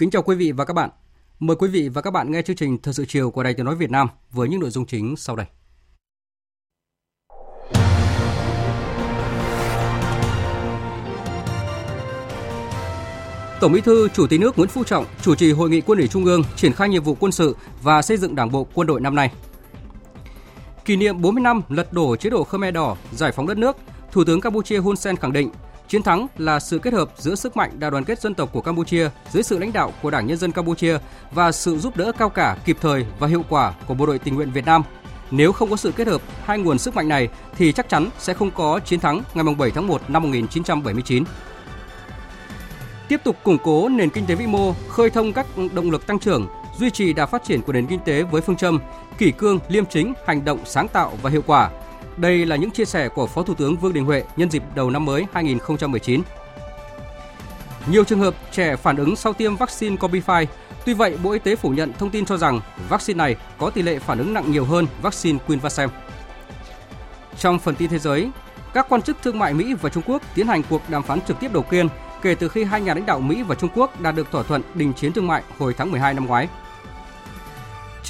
Kính chào quý vị và các bạn. Mời quý vị và các bạn nghe chương trình Thời sự chiều của Đài Tiếng nói Việt Nam với những nội dung chính sau đây. Tổng Bí thư Chủ tịch nước Nguyễn Phú Trọng chủ trì hội nghị quân ủy Trung ương triển khai nhiệm vụ quân sự và xây dựng Đảng bộ quân đội năm nay. Kỷ niệm 40 năm lật đổ chế độ Khmer Đỏ, giải phóng đất nước, Thủ tướng Campuchia Hun Sen khẳng định Chiến thắng là sự kết hợp giữa sức mạnh đại đoàn kết dân tộc của Campuchia dưới sự lãnh đạo của Đảng Nhân dân Campuchia và sự giúp đỡ cao cả, kịp thời và hiệu quả của Bộ đội tình nguyện Việt Nam. Nếu không có sự kết hợp hai nguồn sức mạnh này thì chắc chắn sẽ không có chiến thắng ngày 7 tháng 1 năm 1979. Tiếp tục củng cố nền kinh tế vĩ mô, khơi thông các động lực tăng trưởng, duy trì đà phát triển của nền kinh tế với phương châm kỷ cương, liêm chính, hành động sáng tạo và hiệu quả, đây là những chia sẻ của Phó Thủ tướng Vương Đình Huệ nhân dịp đầu năm mới 2019. Nhiều trường hợp trẻ phản ứng sau tiêm vaccine Combify. Tuy vậy, Bộ Y tế phủ nhận thông tin cho rằng vaccine này có tỷ lệ phản ứng nặng nhiều hơn vaccine Quinvasem. Trong phần tin thế giới, các quan chức thương mại Mỹ và Trung Quốc tiến hành cuộc đàm phán trực tiếp đầu tiên kể từ khi hai nhà lãnh đạo Mỹ và Trung Quốc đạt được thỏa thuận đình chiến thương mại hồi tháng 12 năm ngoái.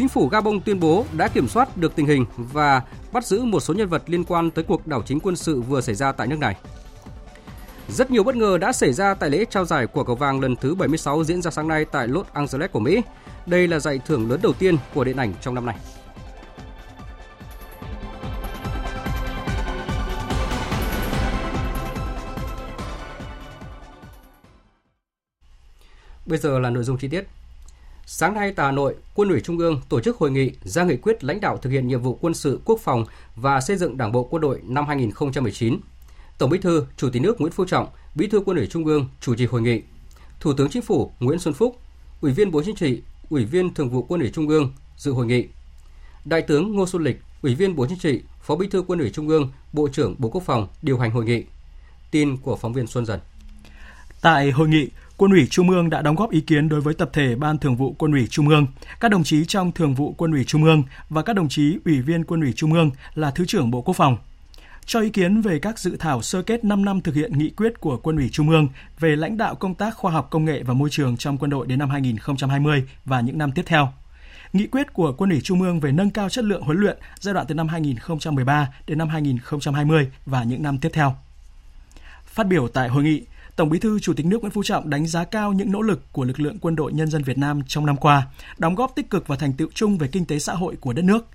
Chính phủ Gabon tuyên bố đã kiểm soát được tình hình và bắt giữ một số nhân vật liên quan tới cuộc đảo chính quân sự vừa xảy ra tại nước này. Rất nhiều bất ngờ đã xảy ra tại lễ trao giải của cầu vàng lần thứ 76 diễn ra sáng nay tại Los Angeles của Mỹ. Đây là giải thưởng lớn đầu tiên của điện ảnh trong năm nay. Bây giờ là nội dung chi tiết. Sáng nay tại Hà Nội, Quân ủy Trung ương tổ chức hội nghị ra nghị quyết lãnh đạo thực hiện nhiệm vụ quân sự quốc phòng và xây dựng Đảng bộ quân đội năm 2019. Tổng Bí thư, Chủ tịch nước Nguyễn Phú Trọng, Bí thư Quân ủy Trung ương chủ trì hội nghị. Thủ tướng Chính phủ Nguyễn Xuân Phúc, Ủy viên Bộ Chính trị, Ủy viên Thường vụ Quân ủy Trung ương dự hội nghị. Đại tướng Ngô Xuân Lịch, Ủy viên Bộ Chính trị, Phó Bí thư Quân ủy Trung ương, Bộ trưởng Bộ Quốc phòng điều hành hội nghị. Tin của phóng viên Xuân Dần. Tại hội nghị, Quân ủy Trung ương đã đóng góp ý kiến đối với tập thể Ban Thường vụ Quân ủy Trung ương, các đồng chí trong Thường vụ Quân ủy Trung ương và các đồng chí Ủy viên Quân ủy Trung ương là Thứ trưởng Bộ Quốc phòng. Cho ý kiến về các dự thảo sơ kết 5 năm thực hiện nghị quyết của Quân ủy Trung ương về lãnh đạo công tác khoa học công nghệ và môi trường trong quân đội đến năm 2020 và những năm tiếp theo. Nghị quyết của Quân ủy Trung ương về nâng cao chất lượng huấn luyện giai đoạn từ năm 2013 đến năm 2020 và những năm tiếp theo. Phát biểu tại hội nghị, Tổng Bí thư Chủ tịch nước Nguyễn Phú Trọng đánh giá cao những nỗ lực của lực lượng quân đội nhân dân Việt Nam trong năm qua, đóng góp tích cực vào thành tựu chung về kinh tế xã hội của đất nước,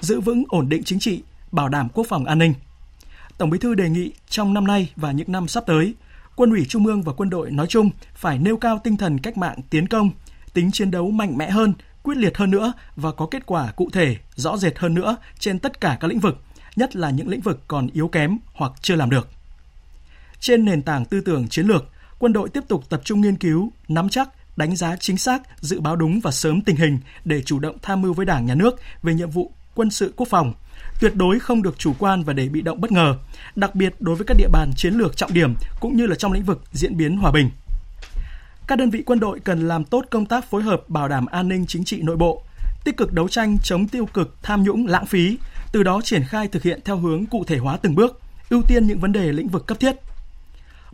giữ vững ổn định chính trị, bảo đảm quốc phòng an ninh. Tổng Bí thư đề nghị trong năm nay và những năm sắp tới, quân ủy Trung ương và quân đội nói chung phải nêu cao tinh thần cách mạng tiến công, tính chiến đấu mạnh mẽ hơn, quyết liệt hơn nữa và có kết quả cụ thể, rõ rệt hơn nữa trên tất cả các lĩnh vực, nhất là những lĩnh vực còn yếu kém hoặc chưa làm được. Trên nền tảng tư tưởng chiến lược, quân đội tiếp tục tập trung nghiên cứu, nắm chắc, đánh giá chính xác, dự báo đúng và sớm tình hình để chủ động tham mưu với Đảng, Nhà nước về nhiệm vụ quân sự quốc phòng, tuyệt đối không được chủ quan và để bị động bất ngờ, đặc biệt đối với các địa bàn chiến lược trọng điểm cũng như là trong lĩnh vực diễn biến hòa bình. Các đơn vị quân đội cần làm tốt công tác phối hợp bảo đảm an ninh chính trị nội bộ, tích cực đấu tranh chống tiêu cực, tham nhũng, lãng phí, từ đó triển khai thực hiện theo hướng cụ thể hóa từng bước, ưu tiên những vấn đề lĩnh vực cấp thiết,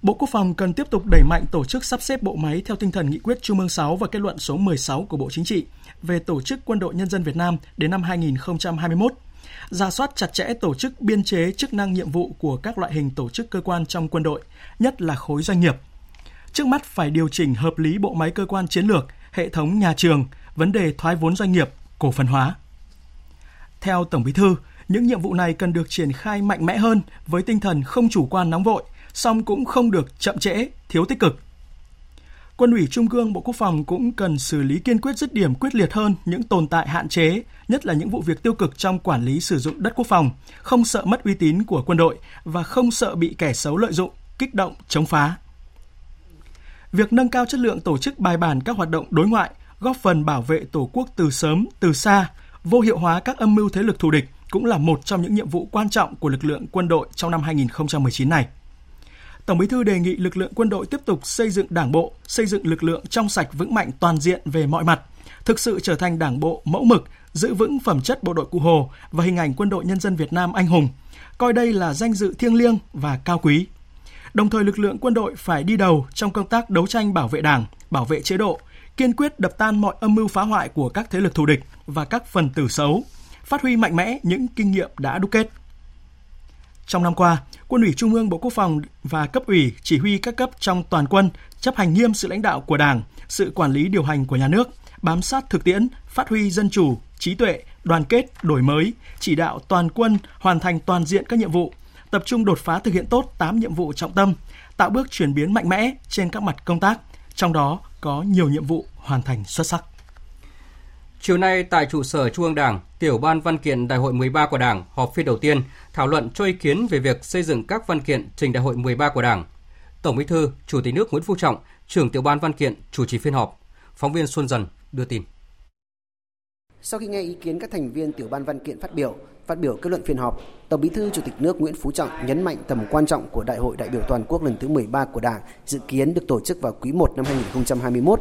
Bộ Quốc phòng cần tiếp tục đẩy mạnh tổ chức sắp xếp bộ máy theo tinh thần nghị quyết Trung ương 6 và kết luận số 16 của Bộ Chính trị về tổ chức Quân đội Nhân dân Việt Nam đến năm 2021, ra soát chặt chẽ tổ chức biên chế chức năng nhiệm vụ của các loại hình tổ chức cơ quan trong quân đội, nhất là khối doanh nghiệp. Trước mắt phải điều chỉnh hợp lý bộ máy cơ quan chiến lược, hệ thống nhà trường, vấn đề thoái vốn doanh nghiệp, cổ phần hóa. Theo Tổng Bí thư, những nhiệm vụ này cần được triển khai mạnh mẽ hơn với tinh thần không chủ quan nóng vội – song cũng không được chậm trễ, thiếu tích cực. Quân ủy Trung ương Bộ Quốc phòng cũng cần xử lý kiên quyết dứt điểm quyết liệt hơn những tồn tại hạn chế, nhất là những vụ việc tiêu cực trong quản lý sử dụng đất quốc phòng, không sợ mất uy tín của quân đội và không sợ bị kẻ xấu lợi dụng, kích động, chống phá. Việc nâng cao chất lượng tổ chức bài bản các hoạt động đối ngoại, góp phần bảo vệ Tổ quốc từ sớm, từ xa, vô hiệu hóa các âm mưu thế lực thù địch cũng là một trong những nhiệm vụ quan trọng của lực lượng quân đội trong năm 2019 này. Tổng Bí thư đề nghị lực lượng quân đội tiếp tục xây dựng Đảng bộ, xây dựng lực lượng trong sạch vững mạnh toàn diện về mọi mặt, thực sự trở thành Đảng bộ mẫu mực, giữ vững phẩm chất bộ đội Cụ Hồ và hình ảnh quân đội nhân dân Việt Nam anh hùng, coi đây là danh dự thiêng liêng và cao quý. Đồng thời lực lượng quân đội phải đi đầu trong công tác đấu tranh bảo vệ Đảng, bảo vệ chế độ, kiên quyết đập tan mọi âm mưu phá hoại của các thế lực thù địch và các phần tử xấu, phát huy mạnh mẽ những kinh nghiệm đã đúc kết. Trong năm qua, Quân ủy Trung ương Bộ Quốc phòng và cấp ủy chỉ huy các cấp trong toàn quân chấp hành nghiêm sự lãnh đạo của Đảng, sự quản lý điều hành của nhà nước, bám sát thực tiễn, phát huy dân chủ, trí tuệ, đoàn kết, đổi mới, chỉ đạo toàn quân hoàn thành toàn diện các nhiệm vụ, tập trung đột phá thực hiện tốt 8 nhiệm vụ trọng tâm, tạo bước chuyển biến mạnh mẽ trên các mặt công tác, trong đó có nhiều nhiệm vụ hoàn thành xuất sắc. Chiều nay tại trụ sở Trung ương Đảng, Tiểu ban Văn kiện Đại hội 13 của Đảng họp phiên đầu tiên thảo luận cho ý kiến về việc xây dựng các văn kiện trình Đại hội 13 của Đảng. Tổng Bí thư, Chủ tịch nước Nguyễn Phú Trọng, trưởng Tiểu ban Văn kiện chủ trì phiên họp. Phóng viên Xuân Dần đưa tin. Sau khi nghe ý kiến các thành viên Tiểu ban Văn kiện phát biểu, phát biểu kết luận phiên họp, Tổng Bí thư Chủ tịch nước Nguyễn Phú Trọng nhấn mạnh tầm quan trọng của Đại hội đại biểu toàn quốc lần thứ 13 của Đảng dự kiến được tổ chức vào quý 1 năm 2021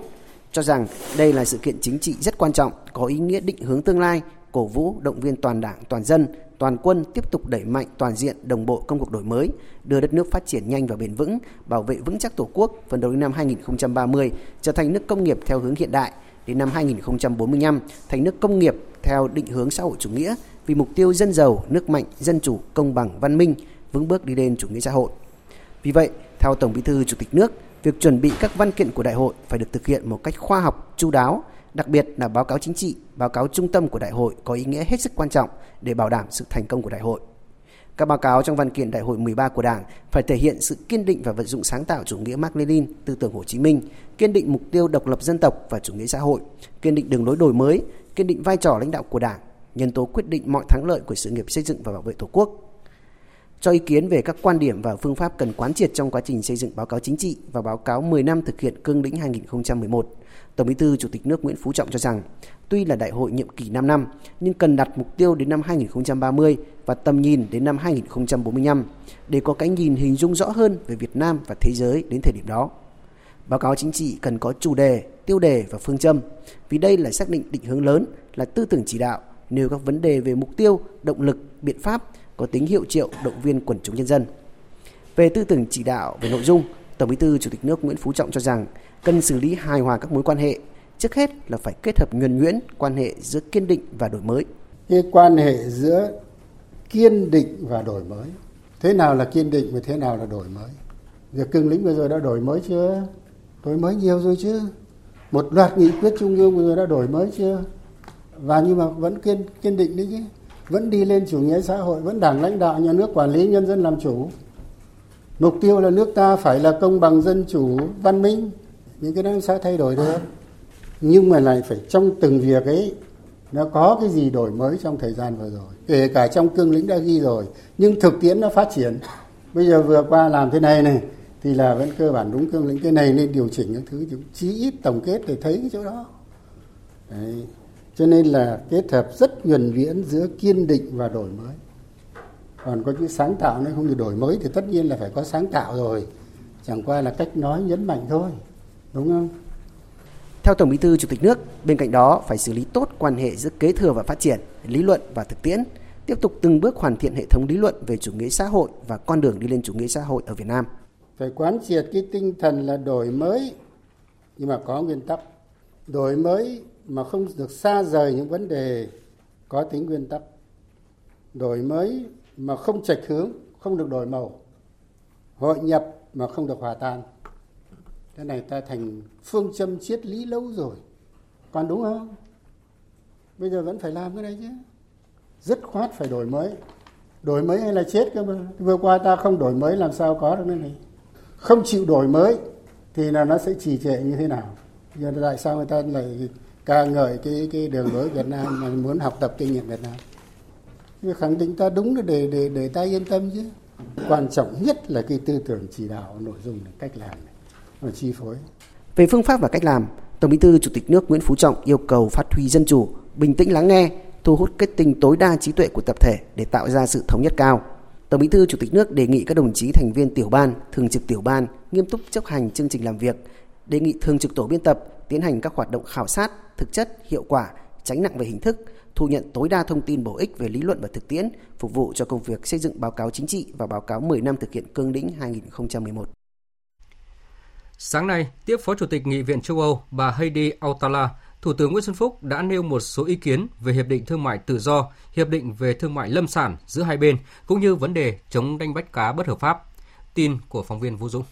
cho rằng đây là sự kiện chính trị rất quan trọng, có ý nghĩa định hướng tương lai, cổ vũ, động viên toàn đảng, toàn dân, toàn quân tiếp tục đẩy mạnh toàn diện đồng bộ công cuộc đổi mới, đưa đất nước phát triển nhanh và bền vững, bảo vệ vững chắc Tổ quốc, phấn đấu đến năm 2030 trở thành nước công nghiệp theo hướng hiện đại, đến năm 2045 thành nước công nghiệp theo định hướng xã hội chủ nghĩa vì mục tiêu dân giàu, nước mạnh, dân chủ, công bằng, văn minh, vững bước đi lên chủ nghĩa xã hội. Vì vậy, theo Tổng Bí thư Chủ tịch nước, việc chuẩn bị các văn kiện của đại hội phải được thực hiện một cách khoa học, chu đáo, đặc biệt là báo cáo chính trị, báo cáo trung tâm của đại hội có ý nghĩa hết sức quan trọng để bảo đảm sự thành công của đại hội. Các báo cáo trong văn kiện đại hội 13 của Đảng phải thể hiện sự kiên định và vận dụng sáng tạo chủ nghĩa Mark Lenin, tư tưởng Hồ Chí Minh, kiên định mục tiêu độc lập dân tộc và chủ nghĩa xã hội, kiên định đường lối đổi mới, kiên định vai trò lãnh đạo của Đảng, nhân tố quyết định mọi thắng lợi của sự nghiệp xây dựng và bảo vệ Tổ quốc, cho ý kiến về các quan điểm và phương pháp cần quán triệt trong quá trình xây dựng báo cáo chính trị và báo cáo 10 năm thực hiện cương lĩnh 2011. Tổng Bí thư Chủ tịch nước Nguyễn Phú Trọng cho rằng, tuy là đại hội nhiệm kỳ 5 năm, nhưng cần đặt mục tiêu đến năm 2030 và tầm nhìn đến năm 2045 để có cái nhìn hình dung rõ hơn về Việt Nam và thế giới đến thời điểm đó. Báo cáo chính trị cần có chủ đề, tiêu đề và phương châm, vì đây là xác định định hướng lớn, là tư tưởng chỉ đạo, nêu các vấn đề về mục tiêu, động lực, biện pháp có tính hiệu triệu động viên quần chúng nhân dân. Về tư tưởng chỉ đạo về nội dung, Tổng Bí thư Chủ tịch nước Nguyễn Phú Trọng cho rằng cần xử lý hài hòa các mối quan hệ, trước hết là phải kết hợp nhuần nhuyễn quan hệ giữa kiên định và đổi mới. Cái quan hệ giữa kiên định và đổi mới. Thế nào là kiên định và thế nào là đổi mới? Việc cương lĩnh vừa rồi đã đổi mới chưa? Đổi mới nhiều rồi chứ Một loạt nghị quyết trung ương vừa rồi đã đổi mới chưa? Và nhưng mà vẫn kiên kiên định đấy chứ vẫn đi lên chủ nghĩa xã hội, vẫn đảng lãnh đạo, nhà nước quản lý, nhân dân làm chủ. Mục tiêu là nước ta phải là công bằng dân chủ, văn minh. Những cái đó sẽ thay đổi được. Nhưng mà lại phải trong từng việc ấy, nó có cái gì đổi mới trong thời gian vừa rồi. Kể cả trong cương lĩnh đã ghi rồi, nhưng thực tiễn nó phát triển. Bây giờ vừa qua làm thế này này, thì là vẫn cơ bản đúng cương lĩnh. Cái này nên điều chỉnh những thứ chí ít tổng kết để thấy cái chỗ đó. Đấy cho nên là kết hợp rất nhuần nhuyễn giữa kiên định và đổi mới còn có chữ sáng tạo nó không được đổi mới thì tất nhiên là phải có sáng tạo rồi chẳng qua là cách nói nhấn mạnh thôi đúng không theo Tổng Bí thư Chủ tịch nước, bên cạnh đó phải xử lý tốt quan hệ giữa kế thừa và phát triển, lý luận và thực tiễn, tiếp tục từng bước hoàn thiện hệ thống lý luận về chủ nghĩa xã hội và con đường đi lên chủ nghĩa xã hội ở Việt Nam. Phải quán triệt cái tinh thần là đổi mới nhưng mà có nguyên tắc. Đổi mới mà không được xa rời những vấn đề có tính nguyên tắc. Đổi mới mà không trạch hướng, không được đổi màu. Hội nhập mà không được hòa tan. Cái này ta thành phương châm triết lý lâu rồi. Còn đúng không? Bây giờ vẫn phải làm cái này chứ. Dứt khoát phải đổi mới. Đổi mới hay là chết cơ mà? Vừa qua ta không đổi mới, làm sao có được cái này? Không chịu đổi mới thì là nó sẽ trì trệ như thế nào? Giờ tại sao người ta lại ca ngợi cái cái đường lối Việt Nam mà muốn học tập kinh nghiệm Việt Nam. Nhưng khẳng định ta đúng để để để ta yên tâm chứ. Quan trọng nhất là cái tư tưởng chỉ đạo nội dung cách làm này, và chi phối. Về phương pháp và cách làm Tổng Bí thư Chủ tịch nước Nguyễn Phú Trọng yêu cầu phát huy dân chủ, bình tĩnh lắng nghe, thu hút kết tinh tối đa trí tuệ của tập thể để tạo ra sự thống nhất cao. Tổng Bí thư Chủ tịch nước đề nghị các đồng chí thành viên tiểu ban, thường trực tiểu ban nghiêm túc chấp hành chương trình làm việc, đề nghị thường trực tổ biên tập tiến hành các hoạt động khảo sát, thực chất, hiệu quả, tránh nặng về hình thức, thu nhận tối đa thông tin bổ ích về lý luận và thực tiễn, phục vụ cho công việc xây dựng báo cáo chính trị và báo cáo 10 năm thực hiện cương lĩnh 2011. Sáng nay, tiếp Phó Chủ tịch Nghị viện châu Âu bà Heidi Autala, Thủ tướng Nguyễn Xuân Phúc đã nêu một số ý kiến về Hiệp định Thương mại Tự do, Hiệp định về Thương mại Lâm sản giữa hai bên, cũng như vấn đề chống đánh bắt cá bất hợp pháp. Tin của phóng viên Vũ Dũng.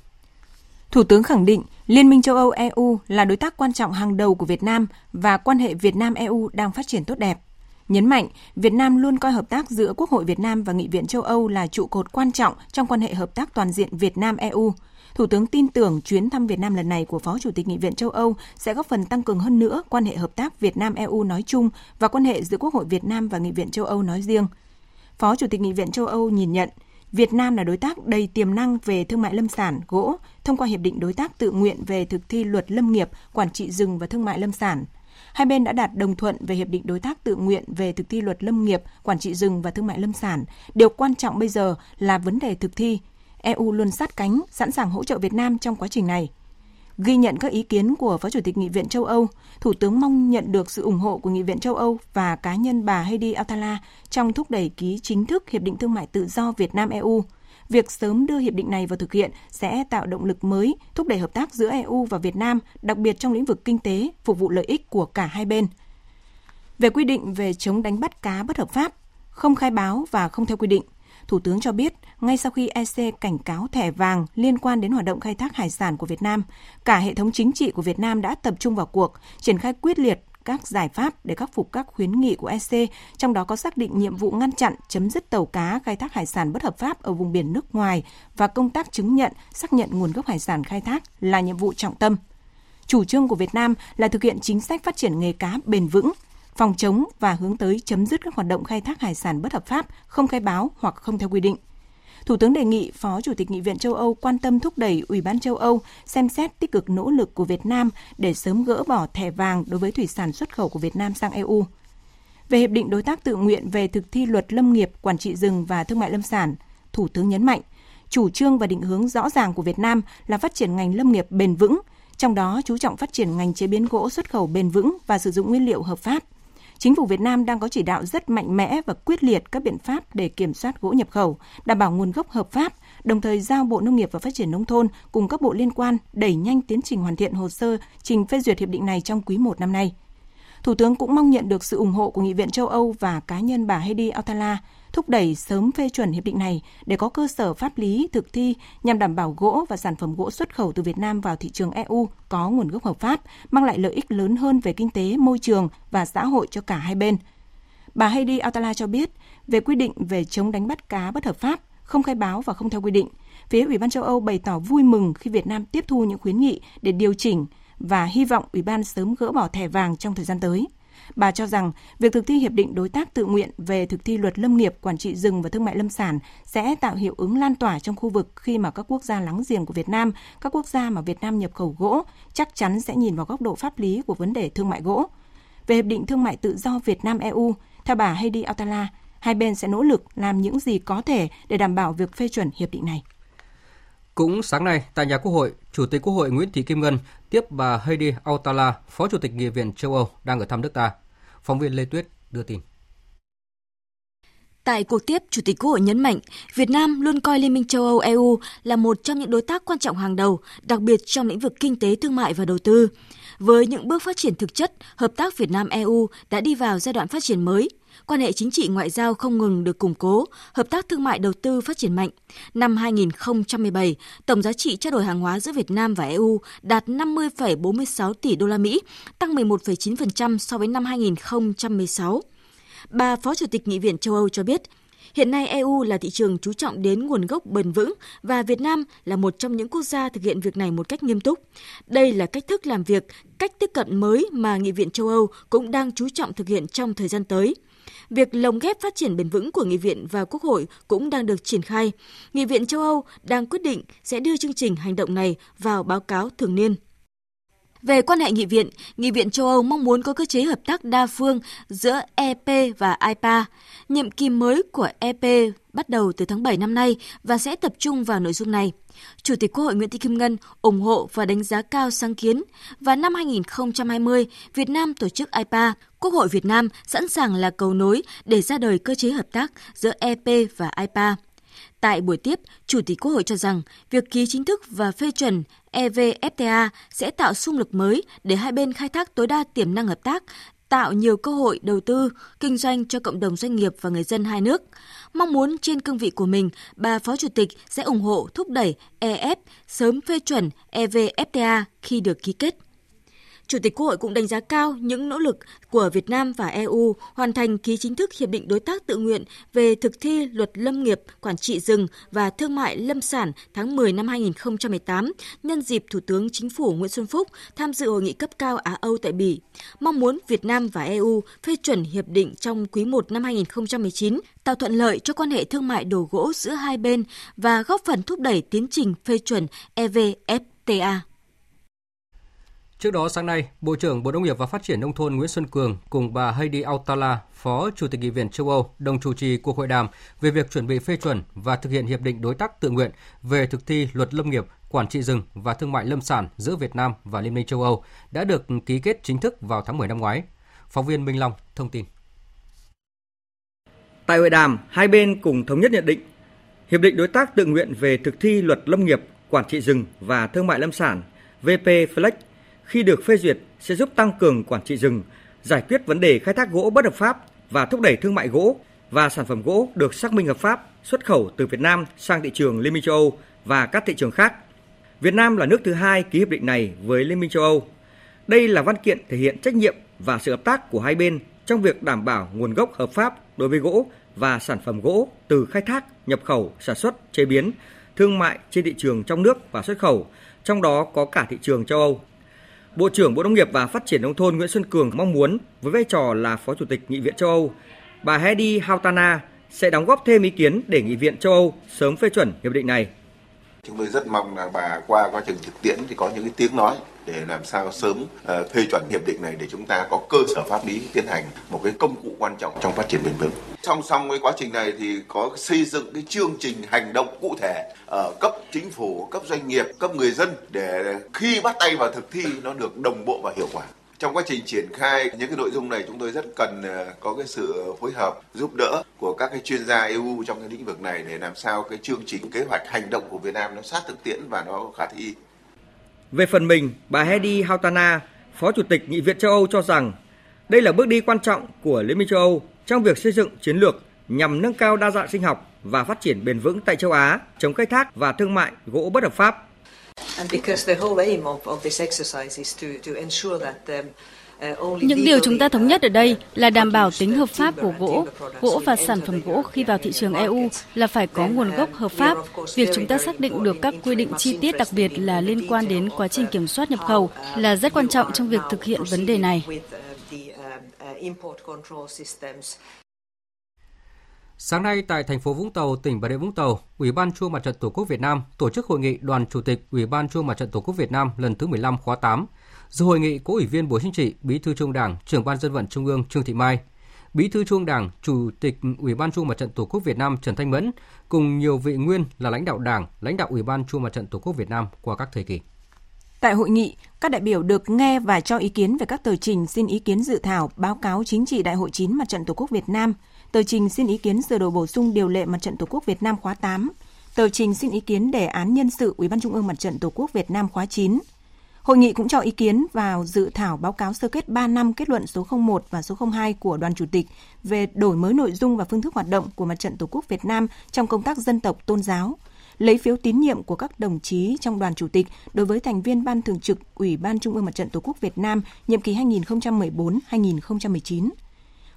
Thủ tướng khẳng định Liên minh châu Âu EU là đối tác quan trọng hàng đầu của Việt Nam và quan hệ Việt Nam EU đang phát triển tốt đẹp. Nhấn mạnh, Việt Nam luôn coi hợp tác giữa Quốc hội Việt Nam và Nghị viện châu Âu là trụ cột quan trọng trong quan hệ hợp tác toàn diện Việt Nam EU. Thủ tướng tin tưởng chuyến thăm Việt Nam lần này của Phó Chủ tịch Nghị viện châu Âu sẽ góp phần tăng cường hơn nữa quan hệ hợp tác Việt Nam EU nói chung và quan hệ giữa Quốc hội Việt Nam và Nghị viện châu Âu nói riêng. Phó Chủ tịch Nghị viện châu Âu nhìn nhận Việt Nam là đối tác đầy tiềm năng về thương mại lâm sản, gỗ, thông qua hiệp định đối tác tự nguyện về thực thi luật lâm nghiệp, quản trị rừng và thương mại lâm sản. Hai bên đã đạt đồng thuận về hiệp định đối tác tự nguyện về thực thi luật lâm nghiệp, quản trị rừng và thương mại lâm sản. Điều quan trọng bây giờ là vấn đề thực thi. EU luôn sát cánh, sẵn sàng hỗ trợ Việt Nam trong quá trình này. Ghi nhận các ý kiến của Phó Chủ tịch Nghị viện châu Âu, Thủ tướng mong nhận được sự ủng hộ của Nghị viện châu Âu và cá nhân bà Heidi Altala trong thúc đẩy ký chính thức Hiệp định Thương mại Tự do Việt Nam-EU. Việc sớm đưa hiệp định này vào thực hiện sẽ tạo động lực mới, thúc đẩy hợp tác giữa EU và Việt Nam, đặc biệt trong lĩnh vực kinh tế, phục vụ lợi ích của cả hai bên. Về quy định về chống đánh bắt cá bất hợp pháp, không khai báo và không theo quy định, Thủ tướng cho biết, ngay sau khi EC cảnh cáo thẻ vàng liên quan đến hoạt động khai thác hải sản của Việt Nam, cả hệ thống chính trị của Việt Nam đã tập trung vào cuộc, triển khai quyết liệt các giải pháp để khắc phục các khuyến nghị của EC, trong đó có xác định nhiệm vụ ngăn chặn, chấm dứt tàu cá khai thác hải sản bất hợp pháp ở vùng biển nước ngoài và công tác chứng nhận, xác nhận nguồn gốc hải sản khai thác là nhiệm vụ trọng tâm. Chủ trương của Việt Nam là thực hiện chính sách phát triển nghề cá bền vững, phòng chống và hướng tới chấm dứt các hoạt động khai thác hải sản bất hợp pháp, không khai báo hoặc không theo quy định. Thủ tướng đề nghị Phó Chủ tịch Nghị viện châu Âu quan tâm thúc đẩy Ủy ban châu Âu xem xét tích cực nỗ lực của Việt Nam để sớm gỡ bỏ thẻ vàng đối với thủy sản xuất khẩu của Việt Nam sang EU. Về hiệp định đối tác tự nguyện về thực thi luật lâm nghiệp, quản trị rừng và thương mại lâm sản, Thủ tướng nhấn mạnh, chủ trương và định hướng rõ ràng của Việt Nam là phát triển ngành lâm nghiệp bền vững, trong đó chú trọng phát triển ngành chế biến gỗ xuất khẩu bền vững và sử dụng nguyên liệu hợp pháp Chính phủ Việt Nam đang có chỉ đạo rất mạnh mẽ và quyết liệt các biện pháp để kiểm soát gỗ nhập khẩu, đảm bảo nguồn gốc hợp pháp, đồng thời giao Bộ Nông nghiệp và Phát triển Nông thôn cùng các bộ liên quan đẩy nhanh tiến trình hoàn thiện hồ sơ trình phê duyệt hiệp định này trong quý 1 năm nay. Thủ tướng cũng mong nhận được sự ủng hộ của Nghị viện châu Âu và cá nhân bà Heidi Altala thúc đẩy sớm phê chuẩn hiệp định này để có cơ sở pháp lý thực thi nhằm đảm bảo gỗ và sản phẩm gỗ xuất khẩu từ Việt Nam vào thị trường EU có nguồn gốc hợp pháp, mang lại lợi ích lớn hơn về kinh tế, môi trường và xã hội cho cả hai bên. Bà Heidi Altala cho biết, về quy định về chống đánh bắt cá bất hợp pháp, không khai báo và không theo quy định, phía Ủy ban châu Âu bày tỏ vui mừng khi Việt Nam tiếp thu những khuyến nghị để điều chỉnh và hy vọng Ủy ban sớm gỡ bỏ thẻ vàng trong thời gian tới. Bà cho rằng việc thực thi hiệp định đối tác tự nguyện về thực thi luật lâm nghiệp, quản trị rừng và thương mại lâm sản sẽ tạo hiệu ứng lan tỏa trong khu vực khi mà các quốc gia láng giềng của Việt Nam, các quốc gia mà Việt Nam nhập khẩu gỗ chắc chắn sẽ nhìn vào góc độ pháp lý của vấn đề thương mại gỗ. Về hiệp định thương mại tự do Việt Nam EU, theo bà Heidi Altala hai bên sẽ nỗ lực làm những gì có thể để đảm bảo việc phê chuẩn hiệp định này. Cũng sáng nay, tại nhà Quốc hội, Chủ tịch Quốc hội Nguyễn Thị Kim Ngân tiếp bà Heidi Autala, Phó Chủ tịch Nghị viện châu Âu đang ở thăm nước ta. Phóng viên Lê Tuyết đưa tin. Tại cuộc tiếp, Chủ tịch Quốc hội nhấn mạnh, Việt Nam luôn coi Liên minh châu Âu EU là một trong những đối tác quan trọng hàng đầu, đặc biệt trong lĩnh vực kinh tế, thương mại và đầu tư. Với những bước phát triển thực chất, hợp tác Việt Nam EU đã đi vào giai đoạn phát triển mới – quan hệ chính trị ngoại giao không ngừng được củng cố, hợp tác thương mại đầu tư phát triển mạnh. Năm 2017, tổng giá trị trao đổi hàng hóa giữa Việt Nam và EU đạt 50,46 tỷ đô la Mỹ, tăng 11,9% so với năm 2016. Bà Phó Chủ tịch Nghị viện châu Âu cho biết, Hiện nay EU là thị trường chú trọng đến nguồn gốc bền vững và Việt Nam là một trong những quốc gia thực hiện việc này một cách nghiêm túc. Đây là cách thức làm việc, cách tiếp cận mới mà Nghị viện châu Âu cũng đang chú trọng thực hiện trong thời gian tới. Việc lồng ghép phát triển bền vững của Nghị viện và Quốc hội cũng đang được triển khai. Nghị viện châu Âu đang quyết định sẽ đưa chương trình hành động này vào báo cáo thường niên. Về quan hệ nghị viện, Nghị viện châu Âu mong muốn có cơ chế hợp tác đa phương giữa EP và IPA. Nhiệm kỳ mới của EP bắt đầu từ tháng 7 năm nay và sẽ tập trung vào nội dung này. Chủ tịch Quốc hội Nguyễn Thị Kim Ngân ủng hộ và đánh giá cao sáng kiến và năm 2020, Việt Nam tổ chức IPA, Quốc hội Việt Nam sẵn sàng là cầu nối để ra đời cơ chế hợp tác giữa EP và IPA. Tại buổi tiếp, Chủ tịch Quốc hội cho rằng việc ký chính thức và phê chuẩn EVFTA sẽ tạo xung lực mới để hai bên khai thác tối đa tiềm năng hợp tác, tạo nhiều cơ hội đầu tư, kinh doanh cho cộng đồng doanh nghiệp và người dân hai nước. Mong muốn trên cương vị của mình, bà Phó Chủ tịch sẽ ủng hộ thúc đẩy EF sớm phê chuẩn EVFTA khi được ký kết. Chủ tịch Quốc hội cũng đánh giá cao những nỗ lực của Việt Nam và EU hoàn thành ký chính thức hiệp định đối tác tự nguyện về thực thi luật lâm nghiệp, quản trị rừng và thương mại lâm sản tháng 10 năm 2018 nhân dịp Thủ tướng Chính phủ Nguyễn Xuân Phúc tham dự hội nghị cấp cao Á Âu tại Bỉ. Mong muốn Việt Nam và EU phê chuẩn hiệp định trong quý 1 năm 2019 tạo thuận lợi cho quan hệ thương mại đồ gỗ giữa hai bên và góp phần thúc đẩy tiến trình phê chuẩn EVFTA. Trước đó sáng nay, Bộ trưởng Bộ Nông nghiệp và Phát triển Nông thôn Nguyễn Xuân Cường cùng bà Heidi Autala, Phó Chủ tịch Nghị viện châu Âu, đồng chủ trì cuộc hội đàm về việc chuẩn bị phê chuẩn và thực hiện hiệp định đối tác tự nguyện về thực thi luật lâm nghiệp, quản trị rừng và thương mại lâm sản giữa Việt Nam và Liên minh châu Âu đã được ký kết chính thức vào tháng 10 năm ngoái. Phóng viên Minh Long thông tin. Tại hội đàm, hai bên cùng thống nhất nhận định Hiệp định đối tác tự nguyện về thực thi luật lâm nghiệp, quản trị rừng và thương mại lâm sản VP Flex khi được phê duyệt sẽ giúp tăng cường quản trị rừng, giải quyết vấn đề khai thác gỗ bất hợp pháp và thúc đẩy thương mại gỗ và sản phẩm gỗ được xác minh hợp pháp xuất khẩu từ Việt Nam sang thị trường Liên minh châu Âu và các thị trường khác. Việt Nam là nước thứ hai ký hiệp định này với Liên minh châu Âu. Đây là văn kiện thể hiện trách nhiệm và sự hợp tác của hai bên trong việc đảm bảo nguồn gốc hợp pháp đối với gỗ và sản phẩm gỗ từ khai thác, nhập khẩu, sản xuất, chế biến, thương mại trên thị trường trong nước và xuất khẩu, trong đó có cả thị trường châu Âu. Bộ trưởng Bộ Nông nghiệp và Phát triển Nông thôn Nguyễn Xuân Cường mong muốn với vai trò là Phó Chủ tịch Nghị viện châu Âu, bà Heidi Hautala sẽ đóng góp thêm ý kiến để Nghị viện châu Âu sớm phê chuẩn hiệp định này. Chúng tôi rất mong là bà qua quá trình thực tiễn thì có những cái tiếng nói để làm sao sớm ờ, phê chuẩn hiệp định này để chúng ta có cơ sở pháp lý tiến hành một cái công cụ quan trọng trong phát triển bền vững. Song song với quá trình này thì có xây dựng cái chương trình hành động cụ thể ở cấp chính phủ, cấp doanh nghiệp, cấp người dân để khi bắt tay vào thực thi nó được đồng bộ và hiệu quả trong quá trình triển khai những cái nội dung này chúng tôi rất cần ờ, có cái sự phối hợp giúp đỡ của các cái chuyên gia EU trong cái lĩnh vực này để làm sao cái chương trình kế hoạch hành động của Việt Nam nó sát thực tiễn và nó khả thi. Về phần mình, bà Heidi Hautala, Phó Chủ tịch Nghị viện châu Âu cho rằng đây là bước đi quan trọng của Liên minh châu Âu trong việc xây dựng chiến lược nhằm nâng cao đa dạng sinh học và phát triển bền vững tại châu Á, chống khai thác và thương mại gỗ bất hợp pháp. Um, những điều chúng ta thống nhất ở đây là đảm bảo tính hợp pháp của gỗ, gỗ và sản phẩm gỗ khi vào thị trường EU là phải có nguồn gốc hợp pháp. Việc chúng ta xác định được các quy định chi tiết đặc biệt là liên quan đến quá trình kiểm soát nhập khẩu là rất quan trọng trong việc thực hiện vấn đề này. Sáng nay tại thành phố Vũng Tàu, tỉnh Bà Rịa Vũng Tàu, Ủy ban Trung Mặt trận Tổ quốc Việt Nam tổ chức hội nghị Đoàn Chủ tịch Ủy ban Trung Mặt trận Tổ quốc Việt Nam lần thứ 15 khóa 8. Dự hội nghị có Ủy viên Bộ Chính trị, Bí thư Trung Đảng, Trưởng ban Dân vận Trung ương Trương Thị Mai, Bí thư Trung Đảng, Chủ tịch Ủy ban Trung Mặt trận Tổ quốc Việt Nam Trần Thanh Mẫn cùng nhiều vị nguyên là lãnh đạo Đảng, lãnh đạo Ủy ban Trung Mặt trận Tổ quốc Việt Nam qua các thời kỳ. Tại hội nghị, các đại biểu được nghe và cho ý kiến về các tờ trình xin ý kiến dự thảo báo cáo chính trị Đại hội 9 Mặt trận Tổ quốc Việt Nam – tờ trình xin ý kiến sửa đổi bổ sung điều lệ Mặt trận Tổ quốc Việt Nam khóa 8, tờ trình xin ý kiến đề án nhân sự Ủy ban Trung ương Mặt trận Tổ quốc Việt Nam khóa 9. Hội nghị cũng cho ý kiến vào dự thảo báo cáo sơ kết 3 năm kết luận số 01 và số 02 của đoàn chủ tịch về đổi mới nội dung và phương thức hoạt động của Mặt trận Tổ quốc Việt Nam trong công tác dân tộc tôn giáo, lấy phiếu tín nhiệm của các đồng chí trong đoàn chủ tịch đối với thành viên ban thường trực Ủy ban Trung ương Mặt trận Tổ quốc Việt Nam nhiệm kỳ 2014-2019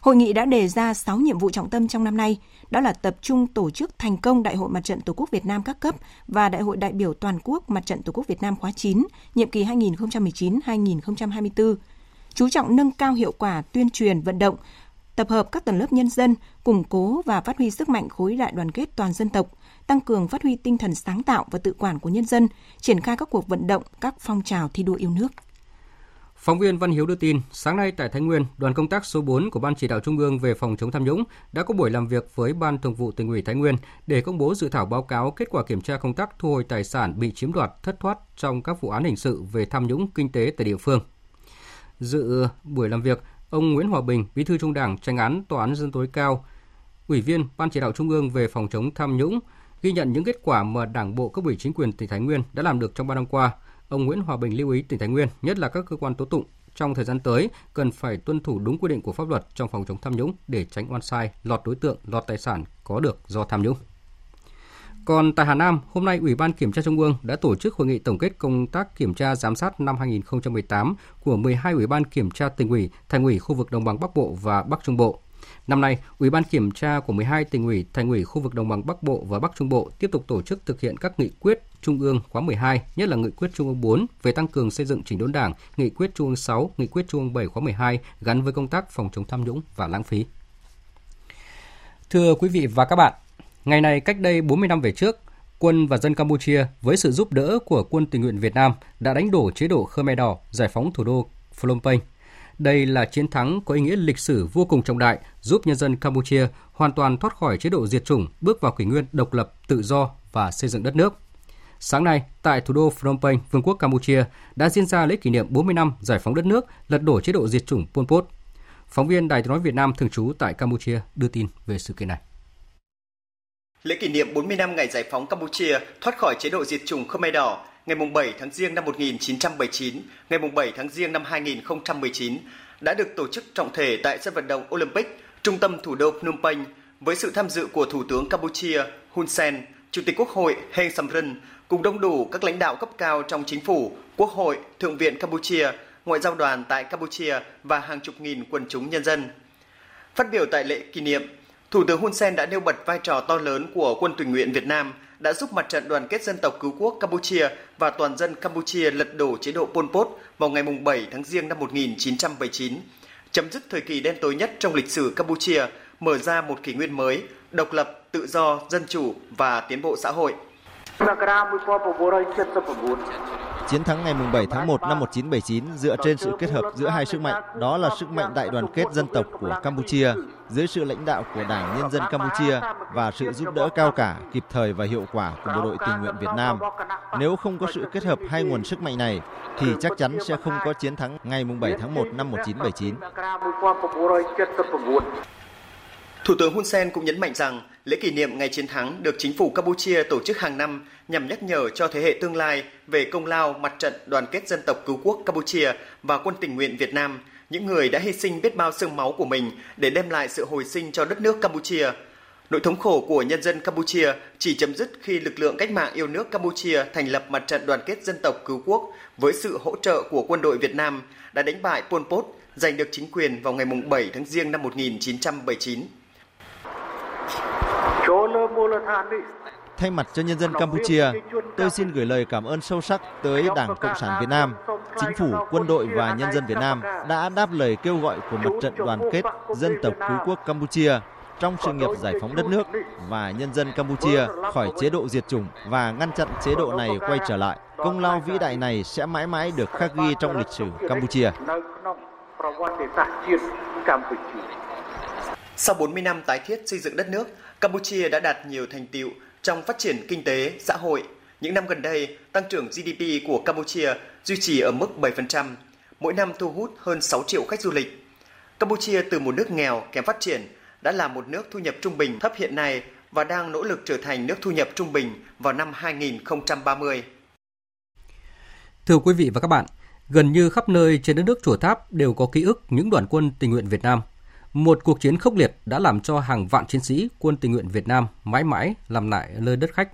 Hội nghị đã đề ra 6 nhiệm vụ trọng tâm trong năm nay, đó là tập trung tổ chức thành công Đại hội Mặt trận Tổ quốc Việt Nam các cấp và Đại hội đại biểu toàn quốc Mặt trận Tổ quốc Việt Nam khóa 9, nhiệm kỳ 2019-2024, chú trọng nâng cao hiệu quả tuyên truyền vận động, tập hợp các tầng lớp nhân dân, củng cố và phát huy sức mạnh khối đại đoàn kết toàn dân tộc, tăng cường phát huy tinh thần sáng tạo và tự quản của nhân dân, triển khai các cuộc vận động, các phong trào thi đua yêu nước. Phóng viên Văn Hiếu đưa tin, sáng nay tại Thái Nguyên, đoàn công tác số 4 của Ban chỉ đạo Trung ương về phòng chống tham nhũng đã có buổi làm việc với Ban Thường vụ Tỉnh ủy Thái Nguyên để công bố dự thảo báo cáo kết quả kiểm tra công tác thu hồi tài sản bị chiếm đoạt, thất thoát trong các vụ án hình sự về tham nhũng kinh tế tại địa phương. Dự buổi làm việc, ông Nguyễn Hòa Bình, Bí thư Trung Đảng, Tranh án Tòa án dân tối cao, Ủy viên Ban chỉ đạo Trung ương về phòng chống tham nhũng, ghi nhận những kết quả mà Đảng bộ cấp ủy chính quyền tỉnh Thái Nguyên đã làm được trong 3 năm qua – Ông Nguyễn Hòa Bình lưu ý tỉnh Thái Nguyên, nhất là các cơ quan tố tụng trong thời gian tới cần phải tuân thủ đúng quy định của pháp luật trong phòng chống tham nhũng để tránh oan sai, lọt đối tượng, lọt tài sản có được do tham nhũng. Còn tại Hà Nam, hôm nay Ủy ban Kiểm tra Trung ương đã tổ chức hội nghị tổng kết công tác kiểm tra giám sát năm 2018 của 12 Ủy ban Kiểm tra tỉnh ủy, thành ủy khu vực Đồng bằng Bắc Bộ và Bắc Trung Bộ. Năm nay, Ủy ban kiểm tra của 12 tỉnh ủy, thành ủy khu vực đồng bằng Bắc Bộ và Bắc Trung Bộ tiếp tục tổ chức thực hiện các nghị quyết Trung ương khóa 12, nhất là nghị quyết Trung ương 4 về tăng cường xây dựng chỉnh đốn Đảng, nghị quyết Trung ương 6, nghị quyết Trung ương 7 khóa 12 gắn với công tác phòng chống tham nhũng và lãng phí. Thưa quý vị và các bạn, ngày này cách đây 40 năm về trước, quân và dân Campuchia với sự giúp đỡ của quân tình nguyện Việt Nam đã đánh đổ chế độ Khmer Đỏ, giải phóng thủ đô Phnom Penh đây là chiến thắng có ý nghĩa lịch sử vô cùng trọng đại, giúp nhân dân Campuchia hoàn toàn thoát khỏi chế độ diệt chủng, bước vào kỷ nguyên độc lập, tự do và xây dựng đất nước. Sáng nay, tại thủ đô Phnom Penh, Vương quốc Campuchia đã diễn ra lễ kỷ niệm 40 năm giải phóng đất nước, lật đổ chế độ diệt chủng Pol Pot. Phóng viên Đài tiếng nói Việt Nam thường trú tại Campuchia đưa tin về sự kiện này. Lễ kỷ niệm 40 năm ngày giải phóng Campuchia thoát khỏi chế độ diệt chủng Khmer Đỏ ngày 7 tháng Giêng năm 1979, ngày 7 tháng Giêng năm 2019 đã được tổ chức trọng thể tại sân vận động Olympic, trung tâm thủ đô Phnom Penh với sự tham dự của Thủ tướng Campuchia Hun Sen, Chủ tịch Quốc hội Heng Samrin cùng đông đủ các lãnh đạo cấp cao trong chính phủ, Quốc hội, Thượng viện Campuchia, ngoại giao đoàn tại Campuchia và hàng chục nghìn quần chúng nhân dân. Phát biểu tại lễ kỷ niệm, Thủ tướng Hun Sen đã nêu bật vai trò to lớn của quân tình nguyện Việt Nam – đã giúp mặt trận đoàn kết dân tộc cứu quốc Campuchia và toàn dân Campuchia lật đổ chế độ Pol Pot vào ngày 7 tháng Giêng năm 1979, chấm dứt thời kỳ đen tối nhất trong lịch sử Campuchia, mở ra một kỷ nguyên mới, độc lập, tự do, dân chủ và tiến bộ xã hội. Chiến thắng ngày 7 tháng 1 năm 1979 dựa trên sự kết hợp giữa hai sức mạnh, đó là sức mạnh đại đoàn kết dân tộc của Campuchia dưới sự lãnh đạo của Đảng Nhân dân Campuchia và sự giúp đỡ cao cả, kịp thời và hiệu quả của bộ đội tình nguyện Việt Nam. Nếu không có sự kết hợp hai nguồn sức mạnh này thì chắc chắn sẽ không có chiến thắng ngày 7 tháng 1 năm 1979. Thủ tướng Hun Sen cũng nhấn mạnh rằng lễ kỷ niệm ngày chiến thắng được chính phủ Campuchia tổ chức hàng năm nhằm nhắc nhở cho thế hệ tương lai về công lao mặt trận đoàn kết dân tộc cứu quốc Campuchia và quân tình nguyện Việt Nam, những người đã hy sinh biết bao xương máu của mình để đem lại sự hồi sinh cho đất nước Campuchia. Nỗi thống khổ của nhân dân Campuchia chỉ chấm dứt khi lực lượng cách mạng yêu nước Campuchia thành lập mặt trận đoàn kết dân tộc cứu quốc với sự hỗ trợ của quân đội Việt Nam đã đánh bại Pol Pot, giành được chính quyền vào ngày 7 tháng Giêng năm 1979. Thay mặt cho nhân dân Campuchia, tôi xin gửi lời cảm ơn sâu sắc tới Đảng Cộng sản Việt Nam, chính phủ, quân đội và nhân dân Việt Nam đã đáp lời kêu gọi của mặt trận đoàn kết dân tộc cứu quốc Campuchia trong sự nghiệp giải phóng đất nước và nhân dân Campuchia khỏi chế độ diệt chủng và ngăn chặn chế độ này quay trở lại. Công lao vĩ đại này sẽ mãi mãi được khắc ghi trong lịch sử Campuchia. Sau 40 năm tái thiết xây dựng đất nước, Campuchia đã đạt nhiều thành tiệu trong phát triển kinh tế, xã hội. Những năm gần đây, tăng trưởng GDP của Campuchia duy trì ở mức 7%, mỗi năm thu hút hơn 6 triệu khách du lịch. Campuchia từ một nước nghèo kém phát triển đã là một nước thu nhập trung bình thấp hiện nay và đang nỗ lực trở thành nước thu nhập trung bình vào năm 2030. Thưa quý vị và các bạn, gần như khắp nơi trên đất nước Chùa Tháp đều có ký ức những đoàn quân tình nguyện Việt Nam – một cuộc chiến khốc liệt đã làm cho hàng vạn chiến sĩ quân tình nguyện Việt Nam mãi mãi làm lại nơi đất khách.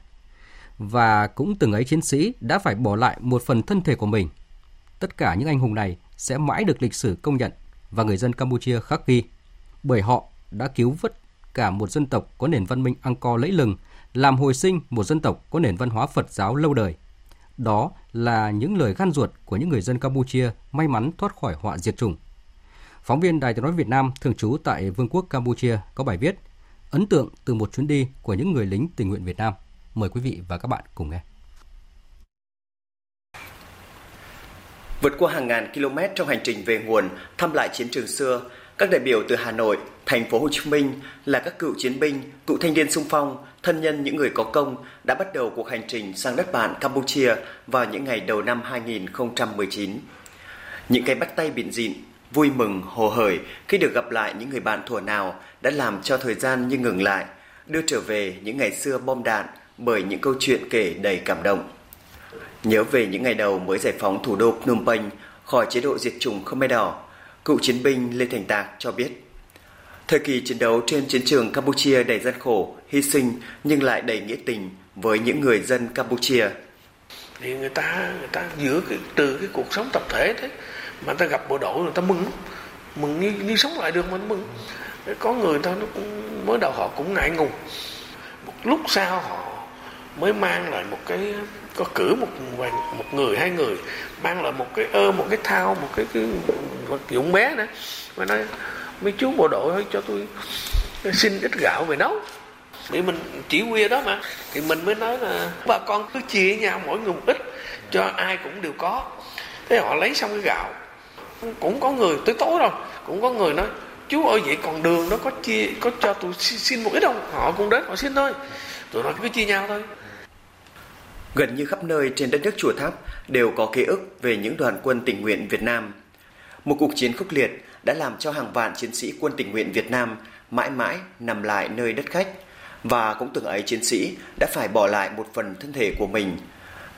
Và cũng từng ấy chiến sĩ đã phải bỏ lại một phần thân thể của mình. Tất cả những anh hùng này sẽ mãi được lịch sử công nhận và người dân Campuchia khắc ghi. bởi họ đã cứu vớt cả một dân tộc có nền văn minh Angkor lẫy lừng, làm hồi sinh một dân tộc có nền văn hóa Phật giáo lâu đời. Đó là những lời gan ruột của những người dân Campuchia may mắn thoát khỏi họa diệt chủng. Phóng viên Đài tiếng nói Việt Nam thường trú tại Vương quốc Campuchia có bài viết Ấn tượng từ một chuyến đi của những người lính tình nguyện Việt Nam. Mời quý vị và các bạn cùng nghe. Vượt qua hàng ngàn km trong hành trình về nguồn, thăm lại chiến trường xưa, các đại biểu từ Hà Nội, thành phố Hồ Chí Minh là các cựu chiến binh, cựu thanh niên sung phong, thân nhân những người có công đã bắt đầu cuộc hành trình sang đất bạn Campuchia vào những ngày đầu năm 2019. Những cái bắt tay bịn dịn, vui mừng, hồ hởi khi được gặp lại những người bạn thuở nào đã làm cho thời gian như ngừng lại, đưa trở về những ngày xưa bom đạn bởi những câu chuyện kể đầy cảm động. Nhớ về những ngày đầu mới giải phóng thủ đô Phnom Penh khỏi chế độ diệt chủng Khmer Đỏ, cựu chiến binh Lê Thành Tạc cho biết. Thời kỳ chiến đấu trên chiến trường Campuchia đầy gian khổ, hy sinh nhưng lại đầy nghĩa tình với những người dân Campuchia. Thì người ta người ta giữ cái, từ cái cuộc sống tập thể thế mà người ta gặp bộ đội người ta mừng. Mừng như, như sống lại được mà mừng. Có người ta nó cũng mới đầu họ cũng ngại ngùng. Một lúc sau họ mới mang lại một cái có cử một một người hai người mang lại một cái ơ một cái thao một cái cái vật dụng bé nữa. Mà nói mấy chú bộ đội ơi cho tôi xin ít gạo về nấu. Để mình chỉ huy đó mà. Thì mình mới nói là bà con cứ chia nhau mỗi người một ít cho ai cũng đều có. Thế họ lấy xong cái gạo cũng có người tới tối rồi cũng có người nói chú ơi, vậy còn đường nó có chia, có cho tôi xin một ít không? Họ cũng đến, họ xin thôi. Tụi nó cứ chia nhau thôi. Gần như khắp nơi trên đất nước chùa tháp đều có ký ức về những đoàn quân tình nguyện Việt Nam. Một cuộc chiến khốc liệt đã làm cho hàng vạn chiến sĩ quân tình nguyện Việt Nam mãi mãi nằm lại nơi đất khách. Và cũng từng ấy chiến sĩ đã phải bỏ lại một phần thân thể của mình.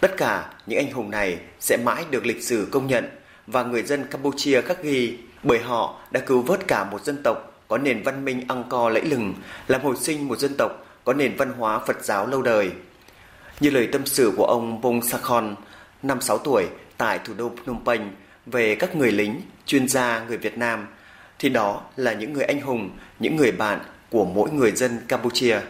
Tất cả những anh hùng này sẽ mãi được lịch sử công nhận và người dân Campuchia khắc ghi bởi họ đã cứu vớt cả một dân tộc có nền văn minh Angkor lẫy lừng, làm hồi sinh một dân tộc có nền văn hóa Phật giáo lâu đời. Như lời tâm sự của ông Bông Sakhon, năm 6 tuổi, tại thủ đô Phnom Penh về các người lính, chuyên gia người Việt Nam, thì đó là những người anh hùng, những người bạn của mỗi người dân Campuchia.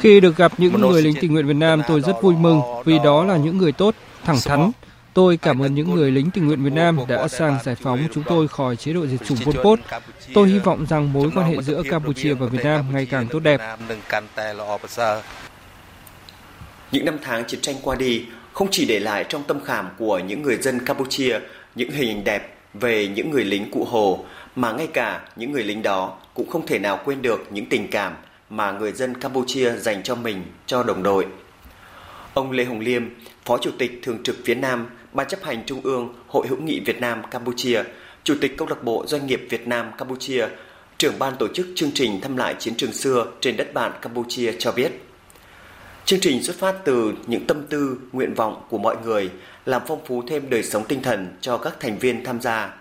Khi được gặp những người lính tình nguyện Việt Nam, tôi rất vui mừng vì đó là những người tốt, thẳng thắn. Tôi cảm ơn những người lính tình nguyện Việt Nam đã sang giải phóng chúng tôi khỏi chế độ diệt chủng Pol Pot. Tôi hy vọng rằng mối quan hệ giữa Campuchia và Việt Nam ngày càng tốt đẹp. Những năm tháng chiến tranh qua đi không chỉ để lại trong tâm khảm của những người dân Campuchia những hình ảnh đẹp về những người lính cụ Hồ mà ngay cả những người lính đó cũng không thể nào quên được những tình cảm mà người dân Campuchia dành cho mình, cho đồng đội. Ông Lê Hồng Liêm, Phó Chủ tịch Thường trực phía Nam, Ban chấp hành Trung ương Hội hữu nghị Việt Nam Campuchia, Chủ tịch Câu lạc bộ Doanh nghiệp Việt Nam Campuchia, trưởng ban tổ chức chương trình thăm lại chiến trường xưa trên đất bạn Campuchia cho biết. Chương trình xuất phát từ những tâm tư, nguyện vọng của mọi người, làm phong phú thêm đời sống tinh thần cho các thành viên tham gia.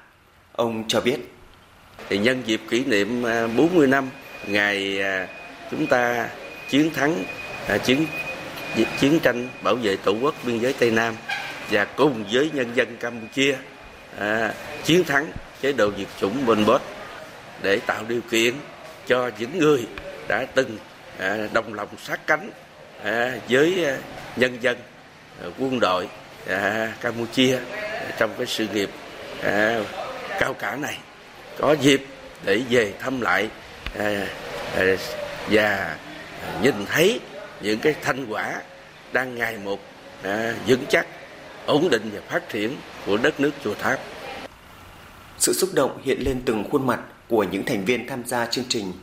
Ông cho biết. Thì nhân dịp kỷ niệm à, 40 năm ngày à, chúng ta chiến thắng à, chiến chiến tranh bảo vệ tổ quốc biên giới Tây Nam và cùng với nhân dân Campuchia à, chiến thắng chế độ diệt chủng Pol Pot để tạo điều kiện cho những người đã từng à, đồng lòng sát cánh à, với à, nhân dân à, quân đội à, Campuchia trong cái sự nghiệp à, cao cả này có dịp để về thăm lại à, à, và nhìn thấy những cái thành quả đang ngày một à, vững chắc, ổn định và phát triển của đất nước chùa tháp. Sự xúc động hiện lên từng khuôn mặt của những thành viên tham gia chương trình.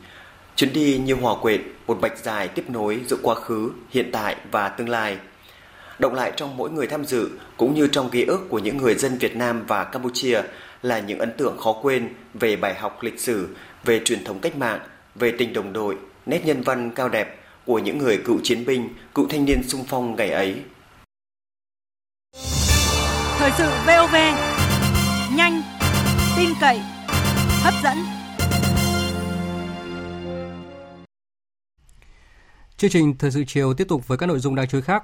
Chuyến đi như hòa quyện, một bạch dài tiếp nối giữa quá khứ, hiện tại và tương lai. Động lại trong mỗi người tham dự cũng như trong ký ức của những người dân Việt Nam và Campuchia là những ấn tượng khó quên về bài học lịch sử, về truyền thống cách mạng, về tình đồng đội, nét nhân văn cao đẹp của những người cựu chiến binh, cựu thanh niên sung phong ngày ấy. Thời sự VOV, nhanh, tin cậy, hấp dẫn. Chương trình Thời sự chiều tiếp tục với các nội dung đáng chú ý khác.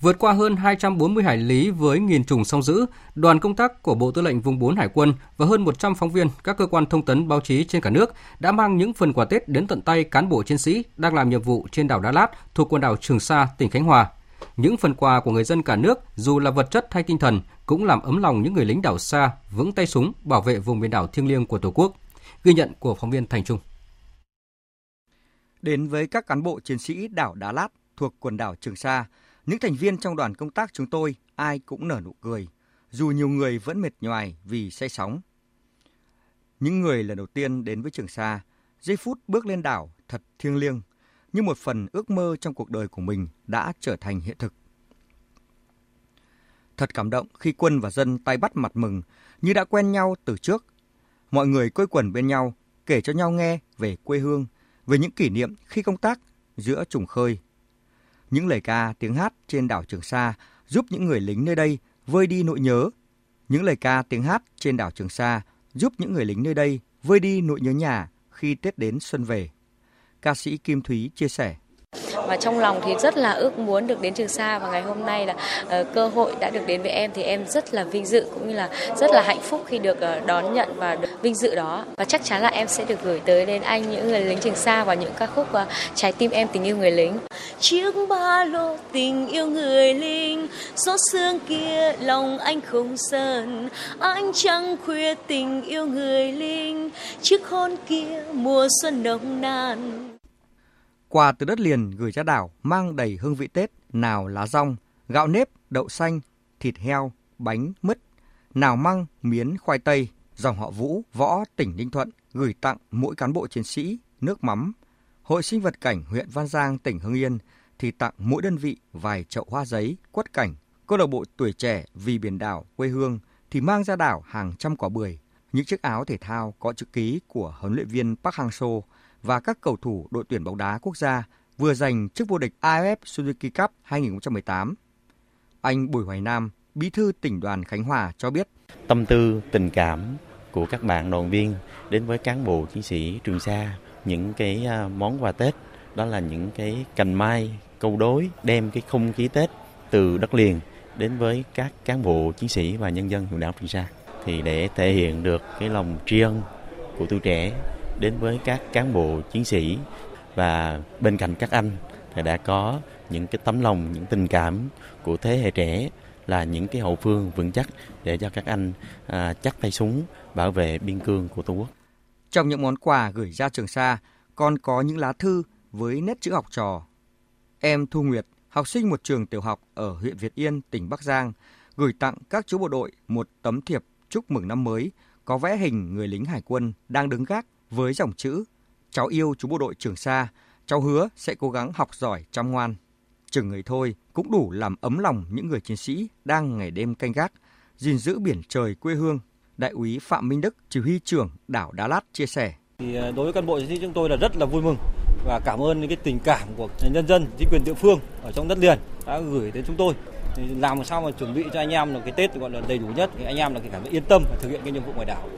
Vượt qua hơn 240 hải lý với nghìn trùng song giữ, đoàn công tác của Bộ Tư lệnh Vùng 4 Hải quân và hơn 100 phóng viên các cơ quan thông tấn báo chí trên cả nước đã mang những phần quà Tết đến tận tay cán bộ chiến sĩ đang làm nhiệm vụ trên đảo Đá Lát thuộc quần đảo Trường Sa, tỉnh Khánh Hòa. Những phần quà của người dân cả nước, dù là vật chất hay tinh thần, cũng làm ấm lòng những người lính đảo xa vững tay súng bảo vệ vùng biển đảo thiêng liêng của Tổ quốc. Ghi nhận của phóng viên Thành Trung. Đến với các cán bộ chiến sĩ đảo Đá Lát thuộc quần đảo Trường Sa, những thành viên trong đoàn công tác chúng tôi ai cũng nở nụ cười, dù nhiều người vẫn mệt nhoài vì say sóng. Những người lần đầu tiên đến với Trường Sa, giây phút bước lên đảo thật thiêng liêng, như một phần ước mơ trong cuộc đời của mình đã trở thành hiện thực. Thật cảm động khi quân và dân tay bắt mặt mừng như đã quen nhau từ trước. Mọi người quây quần bên nhau, kể cho nhau nghe về quê hương, về những kỷ niệm khi công tác giữa trùng khơi. Những lời ca, tiếng hát trên đảo Trường Sa giúp những người lính nơi đây vơi đi nỗi nhớ. Những lời ca, tiếng hát trên đảo Trường Sa giúp những người lính nơi đây vơi đi nỗi nhớ nhà khi Tết đến xuân về. Ca sĩ Kim Thúy chia sẻ và trong lòng thì rất là ước muốn được đến Trường Sa và ngày hôm nay là uh, cơ hội đã được đến với em thì em rất là vinh dự cũng như là rất là hạnh phúc khi được uh, đón nhận và được vinh dự đó. Và chắc chắn là em sẽ được gửi tới đến anh những người lính Trường Sa và những ca khúc uh, trái tim em tình yêu người lính. Chiếc ba lô tình yêu người lính gió sương kia lòng anh không sờn. Anh trăng khuya tình yêu người lính chiếc hôn kia mùa xuân nồng nàn. Quà từ đất liền gửi ra đảo mang đầy hương vị Tết, nào lá rong, gạo nếp, đậu xanh, thịt heo, bánh, mứt, nào măng, miến, khoai tây, dòng họ Vũ, Võ, tỉnh Ninh Thuận gửi tặng mỗi cán bộ chiến sĩ nước mắm. Hội sinh vật cảnh huyện Văn Giang, tỉnh Hưng Yên thì tặng mỗi đơn vị vài chậu hoa giấy, quất cảnh. Câu lạc bộ tuổi trẻ vì biển đảo quê hương thì mang ra đảo hàng trăm quả bưởi, những chiếc áo thể thao có chữ ký của huấn luyện viên Park Hang-seo và các cầu thủ đội tuyển bóng đá quốc gia vừa giành chức vô địch AFF Suzuki Cup 2018. Anh Bùi Hoài Nam, bí thư tỉnh đoàn Khánh Hòa cho biết. Tâm tư, tình cảm của các bạn đoàn viên đến với cán bộ chiến sĩ Trường Sa, những cái à, món quà Tết, đó là những cái cành mai, câu đối, đem cái không khí Tết từ đất liền đến với các cán bộ chiến sĩ và nhân dân huyện đảo Trường Sa. Thì để thể hiện được cái lòng tri ân của tuổi trẻ đến với các cán bộ chiến sĩ và bên cạnh các anh thì đã có những cái tấm lòng, những tình cảm của thế hệ trẻ là những cái hậu phương vững chắc để cho các anh à, chắc tay súng bảo vệ biên cương của Tổ quốc. Trong những món quà gửi ra Trường Sa còn có những lá thư với nét chữ học trò. Em Thu Nguyệt, học sinh một trường tiểu học ở huyện Việt Yên, tỉnh Bắc Giang, gửi tặng các chú bộ đội một tấm thiệp chúc mừng năm mới có vẽ hình người lính hải quân đang đứng gác với dòng chữ Cháu yêu chú bộ đội Trường Sa, cháu hứa sẽ cố gắng học giỏi chăm ngoan. Chừng người thôi cũng đủ làm ấm lòng những người chiến sĩ đang ngày đêm canh gác, gìn giữ biển trời quê hương. Đại úy Phạm Minh Đức, chỉ huy trưởng đảo Đá Lát chia sẻ. Thì ờ, đối với cán bộ chiến sĩ chúng tôi là rất là vui mừng và cảm ơn những cái tình cảm của nhân dân, chính quyền địa phương ở trong đất liền đã gửi đến chúng tôi làm sao mà chuẩn bị cho anh em là cái Tết gọi là đầy đủ nhất thì anh em là cái cảm thấy yên tâm thực hiện cái nhiệm vụ ngoài đảo.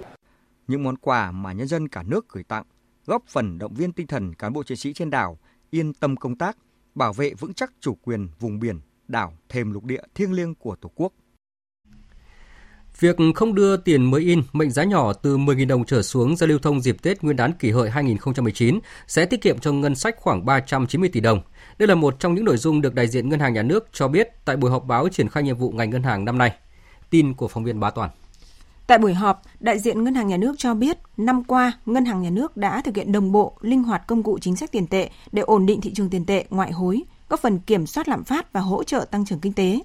Những món quà mà nhân dân cả nước gửi tặng góp phần động viên tinh thần cán bộ chiến sĩ trên đảo yên tâm công tác, bảo vệ vững chắc chủ quyền vùng biển, đảo, thềm lục địa thiêng liêng của Tổ quốc. Việc không đưa tiền mới in mệnh giá nhỏ từ 10.000 đồng trở xuống ra lưu thông dịp Tết Nguyên đán kỷ hợi 2019 sẽ tiết kiệm cho ngân sách khoảng 390 tỷ đồng. Đây là một trong những nội dung được đại diện Ngân hàng Nhà nước cho biết tại buổi họp báo triển khai nhiệm vụ ngành ngân hàng năm nay. Tin của phóng viên Bá Toàn. Tại buổi họp, đại diện Ngân hàng Nhà nước cho biết, năm qua, Ngân hàng Nhà nước đã thực hiện đồng bộ, linh hoạt công cụ chính sách tiền tệ để ổn định thị trường tiền tệ ngoại hối, góp phần kiểm soát lạm phát và hỗ trợ tăng trưởng kinh tế.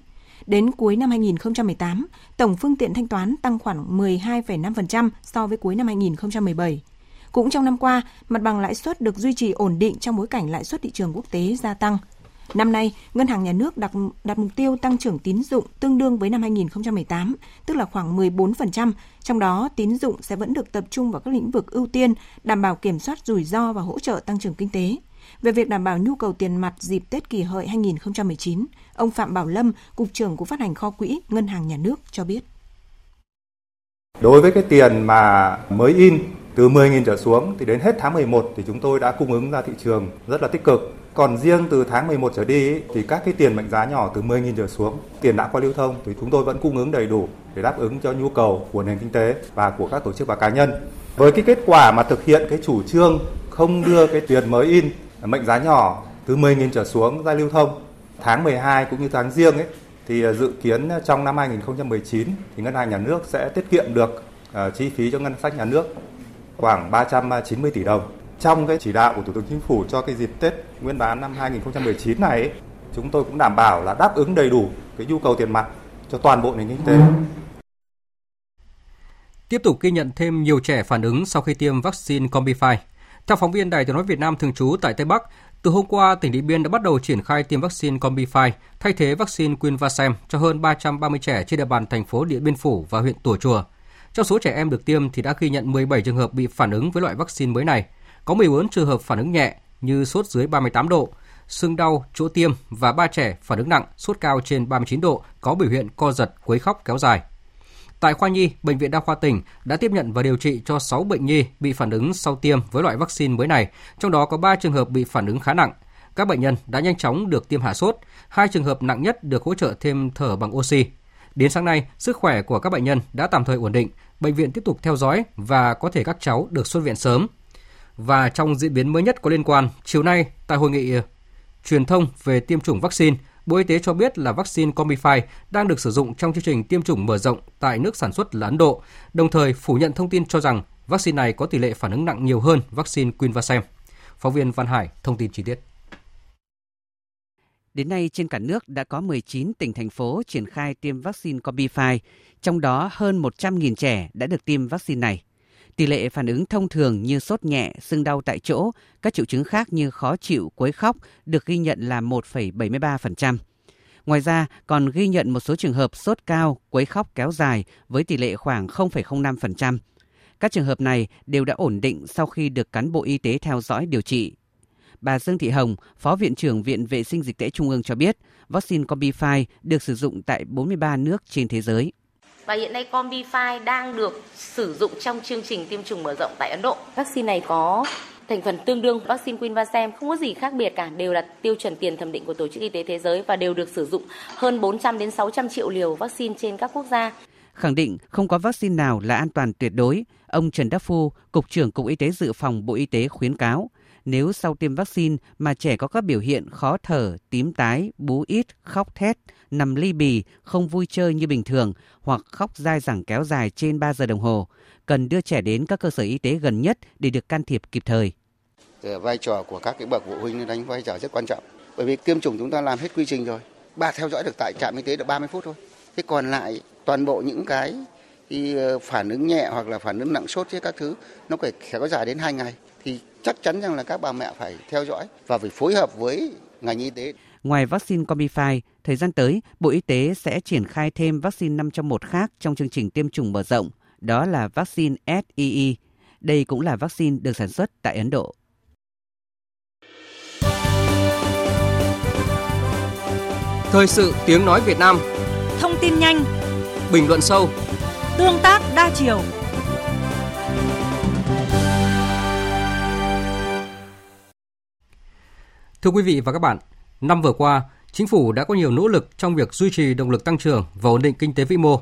Đến cuối năm 2018, tổng phương tiện thanh toán tăng khoảng 12,5% so với cuối năm 2017. Cũng trong năm qua, mặt bằng lãi suất được duy trì ổn định trong bối cảnh lãi suất thị trường quốc tế gia tăng. Năm nay, Ngân hàng Nhà nước đặt, đặt mục tiêu tăng trưởng tín dụng tương đương với năm 2018, tức là khoảng 14%, trong đó tín dụng sẽ vẫn được tập trung vào các lĩnh vực ưu tiên, đảm bảo kiểm soát rủi ro và hỗ trợ tăng trưởng kinh tế. Về việc đảm bảo nhu cầu tiền mặt dịp Tết kỷ hợi 2019, ông Phạm Bảo Lâm, Cục trưởng Cục Phát hành Kho Quỹ Ngân hàng Nhà nước cho biết. Đối với cái tiền mà mới in từ 10.000 trở xuống thì đến hết tháng 11 thì chúng tôi đã cung ứng ra thị trường rất là tích cực Còn riêng từ tháng 11 trở đi thì các cái tiền mệnh giá nhỏ từ 10.000 trở xuống, tiền đã qua lưu thông thì chúng tôi vẫn cung ứng đầy đủ để đáp ứng cho nhu cầu của nền kinh tế và của các tổ chức và cá nhân. Với cái kết quả mà thực hiện cái chủ trương không đưa cái tiền mới in mệnh giá nhỏ từ 10.000 trở xuống ra lưu thông tháng 12 cũng như tháng riêng ấy thì à, dự kiến trong năm 2019 thì ngân hàng nhà nước sẽ tiết kiệm được à, chi phí cho ngân sách nhà nước khoảng 390 tỷ đồng. Trong cái chỉ đạo của Thủ tướng Chính phủ cho cái dịp Tết Nguyên đán năm 2019 này chúng tôi cũng đảm bảo là đáp ứng đầy đủ cái nhu cầu tiền mặt cho toàn bộ nền kinh tế. Tiếp tục ghi nhận thêm nhiều trẻ phản ứng sau khi tiêm vaccine Combify. Theo phóng viên Đài Tiếng nói Việt Nam thường trú tại Tây Bắc, từ hôm qua, tỉnh Điện Biên đã bắt đầu triển khai tiêm vaccine Combify thay thế vaccine Quinvasem cho hơn 330 trẻ trên địa bàn thành phố Điện Biên Phủ và huyện Tùa Chùa. Trong số trẻ em được tiêm thì đã ghi nhận 17 trường hợp bị phản ứng với loại vaccine mới này. Có 14 trường hợp phản ứng nhẹ như sốt dưới 38 độ, sưng đau chỗ tiêm và ba trẻ phản ứng nặng, sốt cao trên 39 độ, có biểu hiện co giật, quấy khóc kéo dài. Tại khoa nhi, Bệnh viện Đa khoa tỉnh đã tiếp nhận và điều trị cho 6 bệnh nhi bị phản ứng sau tiêm với loại vaccine mới này, trong đó có 3 trường hợp bị phản ứng khá nặng. Các bệnh nhân đã nhanh chóng được tiêm hạ sốt, hai trường hợp nặng nhất được hỗ trợ thêm thở bằng oxy. Đến sáng nay, sức khỏe của các bệnh nhân đã tạm thời ổn định, bệnh viện tiếp tục theo dõi và có thể các cháu được xuất viện sớm. Và trong diễn biến mới nhất có liên quan, chiều nay tại hội nghị ờ, truyền thông về tiêm chủng vaccine, Bộ Y tế cho biết là vaccine Combify đang được sử dụng trong chương trình tiêm chủng mở rộng tại nước sản xuất là Ấn Độ, đồng thời phủ nhận thông tin cho rằng vaccine này có tỷ lệ phản ứng nặng nhiều hơn vaccine Quinvasem. Phóng viên Văn Hải thông tin chi tiết. Đến nay trên cả nước đã có 19 tỉnh thành phố triển khai tiêm vaccine Combify, trong đó hơn 100.000 trẻ đã được tiêm vaccine này. Tỷ lệ phản ứng thông thường như sốt nhẹ, sưng đau tại chỗ, các triệu chứng khác như khó chịu, quấy khóc được ghi nhận là 1,73%. Ngoài ra, còn ghi nhận một số trường hợp sốt cao, quấy khóc kéo dài với tỷ lệ khoảng 0,05%. Các trường hợp này đều đã ổn định sau khi được cán bộ y tế theo dõi điều trị. Bà Dương Thị Hồng, Phó Viện trưởng Viện Vệ sinh Dịch tễ Trung ương cho biết, vaccine Combify được sử dụng tại 43 nước trên thế giới và hiện nay Combify đang được sử dụng trong chương trình tiêm chủng mở rộng tại Ấn Độ. Vaccine này có thành phần tương đương vaccine Quinvasem không có gì khác biệt cả, đều là tiêu chuẩn tiền thẩm định của Tổ chức Y tế Thế giới và đều được sử dụng hơn 400 đến 600 triệu liều vaccine trên các quốc gia. Khẳng định không có vaccine nào là an toàn tuyệt đối, ông Trần Đắc Phu, Cục trưởng Cục Y tế Dự phòng Bộ Y tế khuyến cáo nếu sau tiêm vaccine mà trẻ có các biểu hiện khó thở, tím tái, bú ít, khóc thét, nằm ly bì, không vui chơi như bình thường hoặc khóc dai dẳng kéo dài trên 3 giờ đồng hồ, cần đưa trẻ đến các cơ sở y tế gần nhất để được can thiệp kịp thời. Vai trò của các cái bậc phụ huynh đánh vai trò rất quan trọng. Bởi vì tiêm chủng chúng ta làm hết quy trình rồi. Bà theo dõi được tại trạm y tế được 30 phút thôi. Thế còn lại toàn bộ những cái thì ờ, phản ứng nhẹ hoặc là phản ứng nặng sốt với các thứ nó phải kéo dài đến 2 ngày chắc chắn rằng là các bà mẹ phải theo dõi và phải phối hợp với ngành y tế. Ngoài vaccine Combify, thời gian tới, Bộ Y tế sẽ triển khai thêm vaccine 5 trong 1 khác trong chương trình tiêm chủng mở rộng, đó là vaccine SEE. Đây cũng là vaccine được sản xuất tại Ấn Độ. Thời sự tiếng nói Việt Nam Thông tin nhanh Bình luận sâu Tương tác đa chiều Thưa quý vị và các bạn, năm vừa qua, chính phủ đã có nhiều nỗ lực trong việc duy trì động lực tăng trưởng và ổn định kinh tế vĩ mô.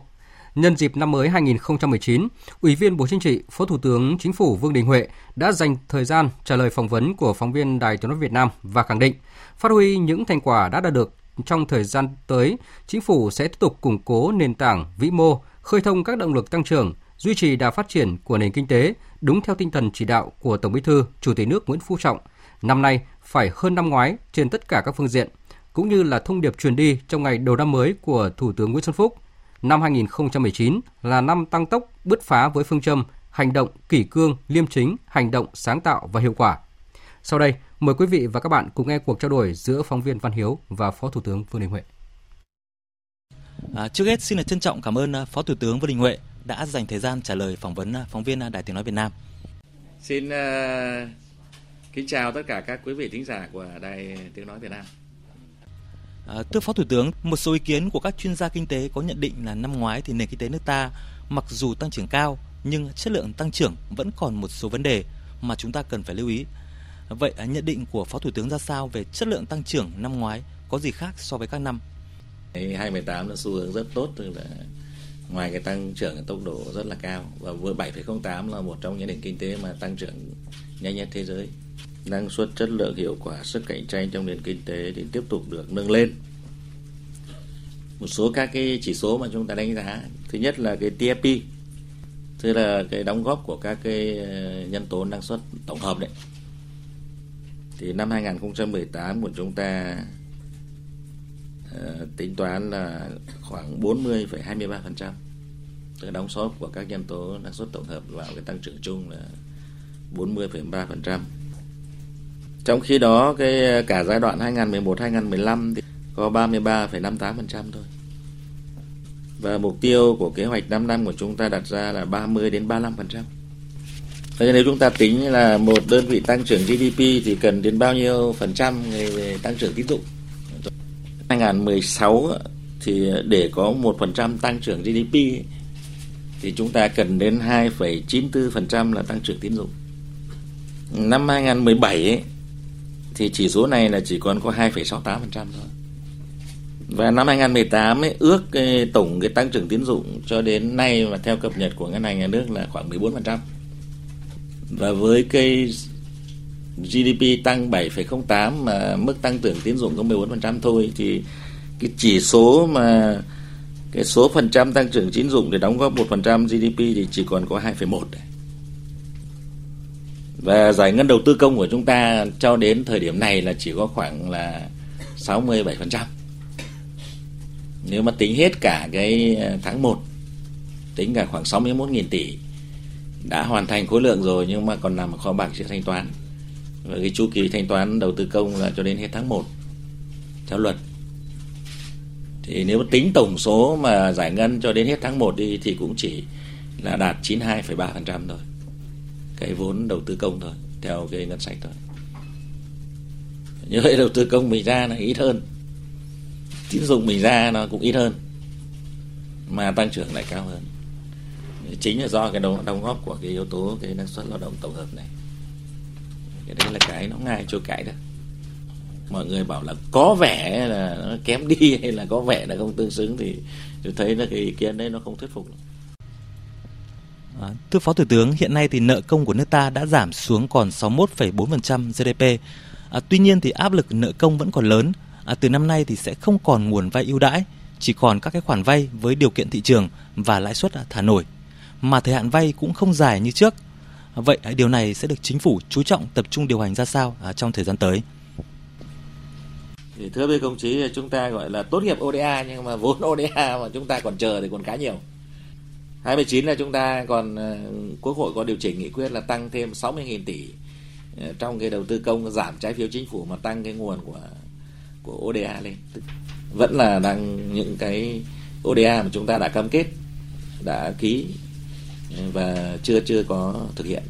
Nhân dịp năm mới 2019, Ủy viên Bộ Chính trị, Phó Thủ tướng Chính phủ Vương Đình Huệ đã dành thời gian trả lời phỏng vấn của phóng viên Đài Tiếng nói Việt Nam và khẳng định phát huy những thành quả đã đạt được trong thời gian tới, chính phủ sẽ tiếp tục củng cố nền tảng vĩ mô, khơi thông các động lực tăng trưởng, duy trì đà phát triển của nền kinh tế đúng theo tinh thần chỉ đạo của Tổng Bí thư, Chủ tịch nước Nguyễn Phú Trọng. Năm nay phải hơn năm ngoái trên tất cả các phương diện, cũng như là thông điệp truyền đi trong ngày đầu năm mới của Thủ tướng Nguyễn Xuân Phúc. Năm 2019 là năm tăng tốc bứt phá với phương châm hành động kỷ cương, liêm chính, hành động sáng tạo và hiệu quả. Sau đây, mời quý vị và các bạn cùng nghe cuộc trao đổi giữa phóng viên Văn Hiếu và Phó Thủ tướng Vương Đình Huệ. À, trước hết xin được trân trọng cảm ơn à, Phó Thủ tướng Vương Đình Huệ đã dành thời gian trả lời phỏng vấn à, phóng viên à, Đài Tiếng nói Việt Nam. Xin uh, kính chào tất cả các quý vị thính giả của Đài Tiếng nói Việt Nam. À, thưa Phó Thủ tướng, một số ý kiến của các chuyên gia kinh tế có nhận định là năm ngoái thì nền kinh tế nước ta mặc dù tăng trưởng cao nhưng chất lượng tăng trưởng vẫn còn một số vấn đề mà chúng ta cần phải lưu ý. Vậy nhận định của Phó Thủ tướng ra sao về chất lượng tăng trưởng năm ngoái có gì khác so với các năm? 2018 là xu hướng rất tốt tức là ngoài cái tăng trưởng tốc độ rất là cao và vừa 7,08 là một trong những nền kinh tế mà tăng trưởng nhanh nhất thế giới năng suất chất lượng hiệu quả sức cạnh tranh trong nền kinh tế thì tiếp tục được nâng lên. Một số các cái chỉ số mà chúng ta đánh giá thứ nhất là cái TFP tức là cái đóng góp của các cái ờ, nhân tố năng suất tổng hợp đấy. Thì năm 2018 của chúng ta uh, tính toán là khoảng 40,23% tức đóng góp của các nhân tố năng suất tổng hợp vào cái tăng trưởng chung là 40,3%. Trong khi đó cái ờ, cả giai đoạn 2011-2015 thì có 33,58% thôi. Và mục tiêu của kế hoạch 5 năm của chúng ta đặt ra là 30 đến 35%. Thế nếu chúng ta tính là một đơn vị tăng trưởng GDP thì cần đến bao nhiêu phần trăm về tăng trưởng tín dụng? 2016 thì để có 1% tăng trưởng GDP thì chúng ta cần đến 2,94% là tăng trưởng tín dụng. Năm 2017 ấy, thì chỉ số này là chỉ còn có 2,68% thôi. Và năm 2018 ấy, ước cái tổng cái tăng trưởng tín dụng cho đến nay và theo cập nhật của ngân hàng nhà nước là khoảng 14%. Và với cái GDP tăng 7,08 mà mức tăng trưởng tín dụng có 14% thôi thì cái chỉ số mà cái số phần trăm tăng trưởng tín dụng để đóng góp 1% GDP thì chỉ còn có 2,1 đấy. Và giải ngân đầu tư công của chúng ta cho đến thời điểm này là chỉ có khoảng là 67%. Nếu mà tính hết cả cái ờ, tháng 1 tính cả khoảng 61.000 tỷ đã hoàn thành khối lượng rồi nhưng mà còn nằm ở kho bạc chưa thanh toán. Và cái chu kỳ thanh toán đầu tư công là cho đến hết tháng 1 theo luật. Thì nếu mà tính tổng số mà giải ngân cho đến hết tháng 1 đi thì cũng chỉ là đạt 92,3% thôi cái vốn đầu tư công thôi theo cái ngân sách thôi. Như vậy đầu tư công mình ra là ít hơn. Tín dụng mình ra nó cũng ít hơn mà tăng trưởng lại cao hơn. Chính là do cái đóng, đóng góp của cái yếu tố cái năng suất lao động tổng hợp này. Cái đấy là cái nó ngay trôi cãi đó. Mọi người bảo là có vẻ là nó kém đi hay là có vẻ là không tương xứng thì tôi thấy là cái ý kiến đấy nó không thuyết phục lắm. À, thưa Phó Thủ tướng, hiện nay thì nợ công của nước ta đã giảm xuống còn 61,4% GDP. À, tuy nhiên thì áp lực nợ công vẫn còn lớn. À, từ năm nay thì sẽ không còn nguồn vay ưu đãi, chỉ còn các cái khoản vay với điều kiện thị trường và lãi suất thả nổi. Mà thời hạn vay cũng không dài như trước. À, vậy à, điều này sẽ được chính phủ chú trọng tập trung điều hành ra sao à, trong thời gian tới? Thì thưa với công chí, chúng ta gọi là tốt nghiệp ODA nhưng mà vốn ODA mà chúng ta còn chờ thì còn khá nhiều 29 là chúng ta còn ờ, Quốc hội có điều chỉnh nghị quyết là tăng thêm 60.000 tỷ ờ, trong cái đầu tư công giảm trái phiếu chính phủ mà tăng cái nguồn của của ODA lên. Vẫn là đang những cái ODA mà chúng ta đã cam kết, đã ký ờ, và chưa chưa có thực hiện.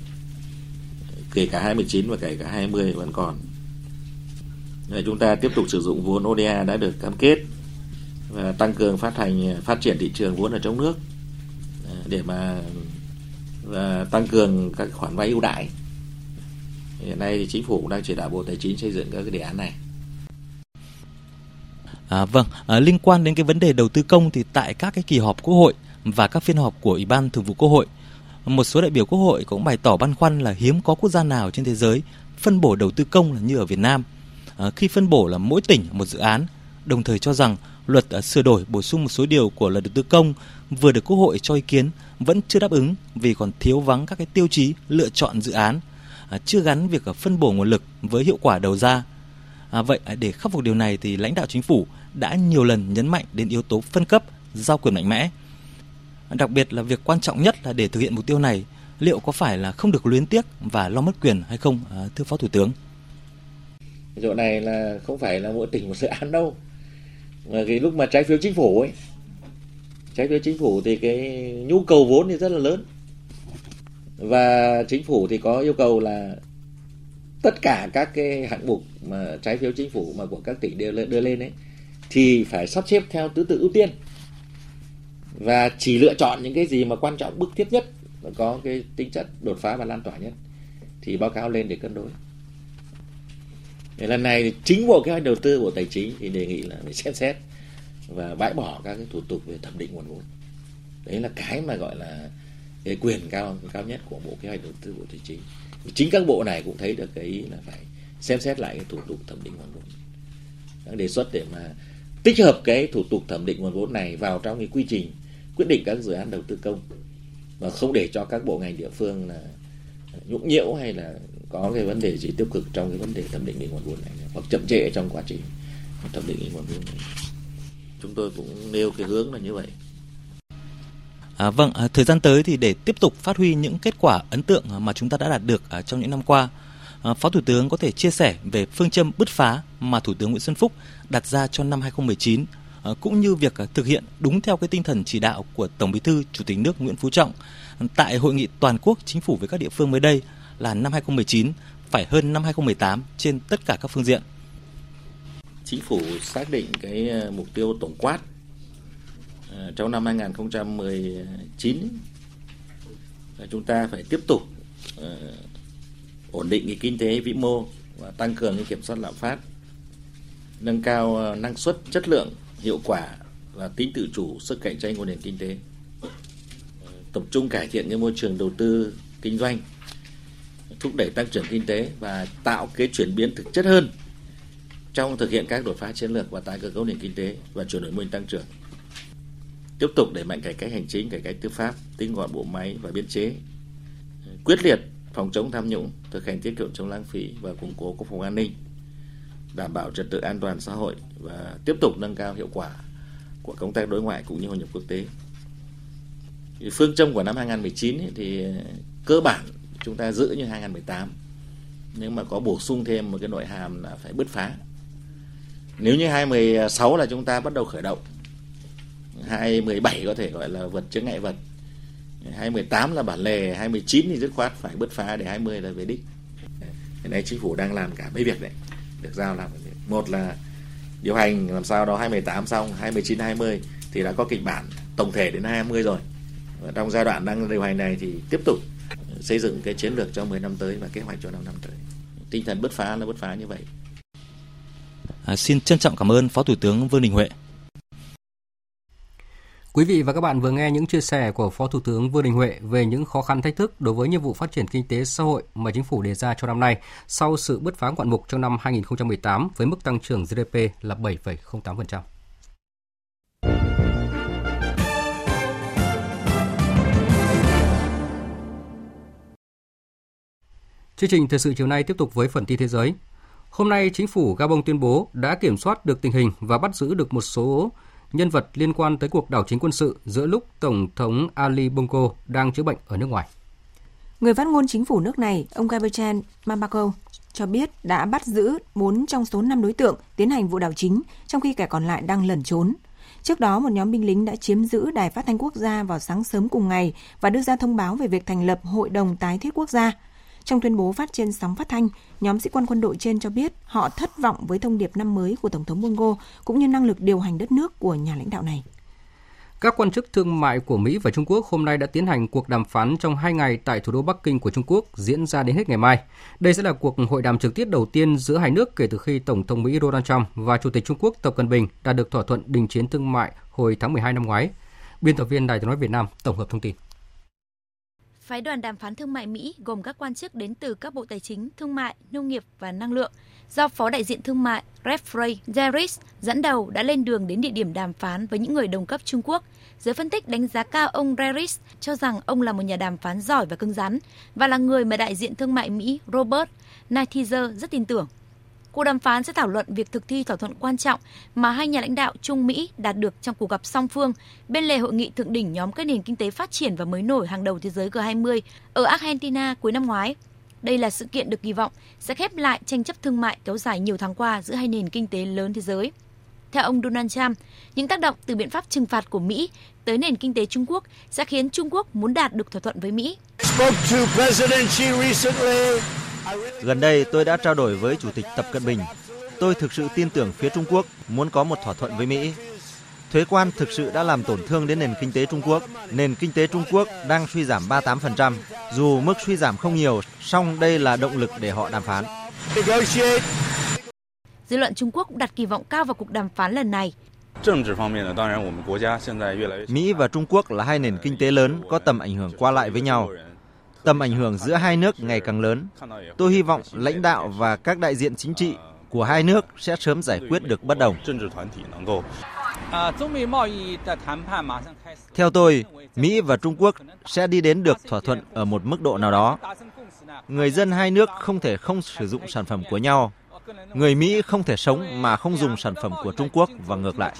Kể cả 29 và kể cả 20 vẫn còn. Rồi chúng ta tiếp tục sử dụng vốn ODA đã được cam kết và tăng cường phát hành, phát triển thị trường vốn ở trong nước để mà và tăng cường các khoản vay ưu đãi hiện nay thì chính phủ cũng đang chỉ đạo bộ tài chính xây dựng các cái đề án này À, vâng, à, liên quan đến cái vấn đề đầu tư công thì tại các cái kỳ họp Quốc hội và các phiên họp của Ủy ban Thường vụ Quốc hội, một số đại biểu Quốc hội cũng bày tỏ băn khoăn là hiếm có quốc gia nào trên thế giới phân bổ đầu tư công là như ở Việt Nam. À, khi phân bổ là mỗi tỉnh một dự án, đồng thời cho rằng luật à, sửa đổi bổ sung một số điều của luật đầu tư công vừa được Quốc hội cho ý kiến vẫn chưa đáp ứng vì còn thiếu vắng các cái tiêu chí lựa chọn dự án, à, chưa gắn việc à, phân bổ nguồn lực với hiệu quả đầu ra. À, vậy để khắc phục điều này thì lãnh đạo chính phủ đã nhiều lần nhấn mạnh đến yếu tố phân cấp, giao quyền mạnh mẽ. Đặc biệt là việc quan trọng nhất là để thực hiện mục tiêu này, liệu có phải là không được luyến tiếc và lo mất quyền hay không, thưa Phó Thủ tướng? Chỗ này là không phải là mỗi tỉnh một dự án đâu. Mà cái lúc mà trái phiếu chính phủ ấy, trái phiếu chính phủ thì cái nhu cầu vốn thì rất là lớn. Và chính phủ thì có yêu cầu là tất cả các cái hạng mục mà trái phiếu chính phủ mà của các tỉnh đưa đưa lên ấy thì phải sắp xếp theo thứ tự ưu tiên. Và chỉ lựa chọn những cái gì mà quan trọng bức thiết nhất và có cái tính chất đột phá và lan tỏa nhất thì báo cáo lên để cân đối thì lần này chính Bộ Kế hoạch Đầu tư Bộ Tài chính thì đề nghị là phải xem xét và bãi bỏ các cái thủ tục về thẩm định nguồn vốn. Đấy là cái mà gọi là cái quyền cao cao nhất của Bộ Kế hoạch Đầu tư Bộ Tài chính. Chính các bộ này cũng thấy được cái ý là phải xem xét lại cái thủ tục thẩm định nguồn vốn. Các đề xuất để mà tích hợp cái thủ tục thẩm định nguồn vốn này vào trong cái quy trình quyết định các dự án đầu tư công và không để cho các bộ ngành địa phương là nhũng nhiễu hay là có cái vấn đề gì tiêu cực trong cái vấn đề thẩm định nguồn vốn này hoặc chậm trễ trong quá trình thẩm định nguồn vốn này. Chúng tôi cũng nêu cái hướng là như vậy. À, vâng, à, thời gian tới thì để tiếp tục phát huy những kết quả ấn tượng mà chúng ta đã đạt được à, trong những năm qua, à, Phó Thủ tướng có thể chia sẻ về phương châm bứt phá mà Thủ tướng Nguyễn Xuân Phúc đặt ra cho năm 2019 à, cũng như việc à, thực hiện đúng theo cái tinh thần chỉ đạo của Tổng Bí thư Chủ tịch nước Nguyễn Phú Trọng tại hội nghị toàn quốc chính phủ với các địa phương mới đây là năm 2019 phải hơn năm 2018 trên tất cả các phương diện. Chính phủ xác định cái ờ, mục tiêu tổng quát ờ, trong năm 2019 là chúng ta phải tiếp tục ờ, ổn định cái kinh tế vĩ mô và tăng cường cái kiểm soát lạm phát, nâng cao năng suất, chất lượng, hiệu quả và tính tự chủ, sức cạnh tranh của nền kinh tế. Tập trung cải thiện cái môi trường đầu tư kinh doanh, thúc đẩy tăng trưởng kinh tế và tạo cái chuyển biến thực chất hơn trong thực hiện các đột phá chiến lược và tái cơ cấu nền kinh tế và chuyển đổi mô hình tăng trưởng. Tiếp tục đẩy mạnh cải cách hành chính, cải cách tư pháp, tinh gọn bộ máy và biên chế, quyết liệt phòng chống tham nhũng, thực hành tiết kiệm chống lãng phí và củng cố quốc phòng an ninh, đảm bảo trật tự an toàn xã hội và tiếp tục nâng cao hiệu quả của công tác đối ngoại cũng như hội nhập quốc tế. Phương châm của năm 2019 thì cơ bản chúng ta giữ như 2018 nhưng mà có bổ sung thêm một cái nội hàm là phải bứt phá. Nếu như 2016 là chúng ta bắt đầu khởi động 2017 có thể gọi là vượt chướng ngại vật. 2018 là bản lề 2019 thì dứt khoát phải bứt phá để 20 là về đích. Hiện nay chính phủ đang làm cả mấy việc đấy được giao làm. Một là điều hành, làm sao đó 2018 xong 2019 20 thì đã có kịch bản tổng thể đến 20 rồi. Và trong giai đoạn đang điều hành này thì tiếp tục xây dựng cái chiến lược cho 10 năm tới và kế hoạch cho 5 năm tới. Tinh thần bứt phá là bứt phá như vậy. À, xin trân trọng cảm ơn Phó Thủ tướng Vương Đình Huệ. Quý vị và các bạn vừa nghe những chia sẻ của Phó Thủ tướng Vương Đình Huệ về những khó khăn thách thức đối với nhiệm vụ phát triển kinh tế xã hội mà chính phủ đề ra cho năm nay sau sự bứt phá ngoạn mục trong năm 2018 với mức tăng trưởng GDP là 7,08%. Chương trình thời sự chiều nay tiếp tục với phần tin thế giới. Hôm nay, chính phủ Gabon tuyên bố đã kiểm soát được tình hình và bắt giữ được một số nhân vật liên quan tới cuộc đảo chính quân sự giữa lúc Tổng thống Ali Bongo đang chữa bệnh ở nước ngoài. Người phát ngôn chính phủ nước này, ông Gabriel Mamako, cho biết đã bắt giữ 4 trong số 5 đối tượng tiến hành vụ đảo chính, trong khi kẻ còn lại đang lẩn trốn. Trước đó, một nhóm binh lính đã chiếm giữ Đài Phát thanh Quốc gia vào sáng sớm cùng ngày và đưa ra thông báo về việc thành lập Hội đồng Tái thiết Quốc gia – trong tuyên bố phát trên sóng phát thanh, nhóm sĩ quan quân đội trên cho biết họ thất vọng với thông điệp năm mới của Tổng thống Bongo cũng như năng lực điều hành đất nước của nhà lãnh đạo này. Các quan chức thương mại của Mỹ và Trung Quốc hôm nay đã tiến hành cuộc đàm phán trong hai ngày tại thủ đô Bắc Kinh của Trung Quốc diễn ra đến hết ngày mai. Đây sẽ là cuộc hội đàm trực tiếp đầu tiên giữa hai nước kể từ khi Tổng thống Mỹ Donald Trump và Chủ tịch Trung Quốc Tập Cận Bình đã được thỏa thuận đình chiến thương mại hồi tháng 12 năm ngoái. Biên tập viên Đài tiếng nói Việt Nam tổng hợp thông tin. Phái đoàn đàm phán thương mại Mỹ gồm các quan chức đến từ các bộ tài chính, thương mại, nông nghiệp và năng lượng, do Phó đại diện thương mại Jeffrey Zeris dẫn đầu đã lên đường đến địa điểm đàm phán với những người đồng cấp Trung Quốc. Giới phân tích đánh giá cao ông Zeris cho rằng ông là một nhà đàm phán giỏi và cứng rắn và là người mà đại diện thương mại Mỹ Robert Lighthizer rất tin tưởng. Cuộc đàm phán sẽ thảo luận việc thực thi thỏa thuận quan trọng mà hai nhà lãnh đạo Trung Mỹ đạt được trong cuộc gặp song phương bên lề hội nghị thượng đỉnh nhóm các nền kinh tế phát triển và mới nổi hàng đầu thế giới G20 ở Argentina cuối năm ngoái. Đây là sự kiện được kỳ vọng sẽ khép lại tranh chấp thương mại kéo dài nhiều tháng qua giữa hai nền kinh tế lớn thế giới. Theo ông Donald Trump, những tác động từ biện pháp trừng phạt của Mỹ tới nền kinh tế Trung Quốc sẽ khiến Trung Quốc muốn đạt được thỏa thuận với Mỹ. Gần đây tôi đã trao đổi với Chủ tịch Tập Cận Bình. Tôi thực sự tin tưởng phía Trung Quốc muốn có một thỏa thuận với Mỹ. Thuế quan thực sự đã làm tổn thương đến nền kinh tế Trung Quốc. Nền kinh tế Trung Quốc đang suy giảm 38%. Dù mức suy giảm không nhiều, song đây là động lực để họ đàm phán. Dư luận Trung Quốc cũng đặt kỳ vọng cao vào cuộc đàm phán lần này. Mỹ và Trung Quốc là hai nền kinh tế lớn có tầm ảnh hưởng qua lại với nhau. Tầm ảnh hưởng giữa hai nước ngày càng lớn. Tôi hy vọng lãnh đạo và các đại diện chính trị của hai nước sẽ sớm giải quyết được bất đồng. Theo tôi, Mỹ và Trung Quốc sẽ đi đến được thỏa thuận ở một mức độ nào đó. Người dân hai nước không thể không sử dụng sản phẩm của nhau. Người Mỹ không thể sống mà không dùng sản phẩm của Trung Quốc và ngược lại.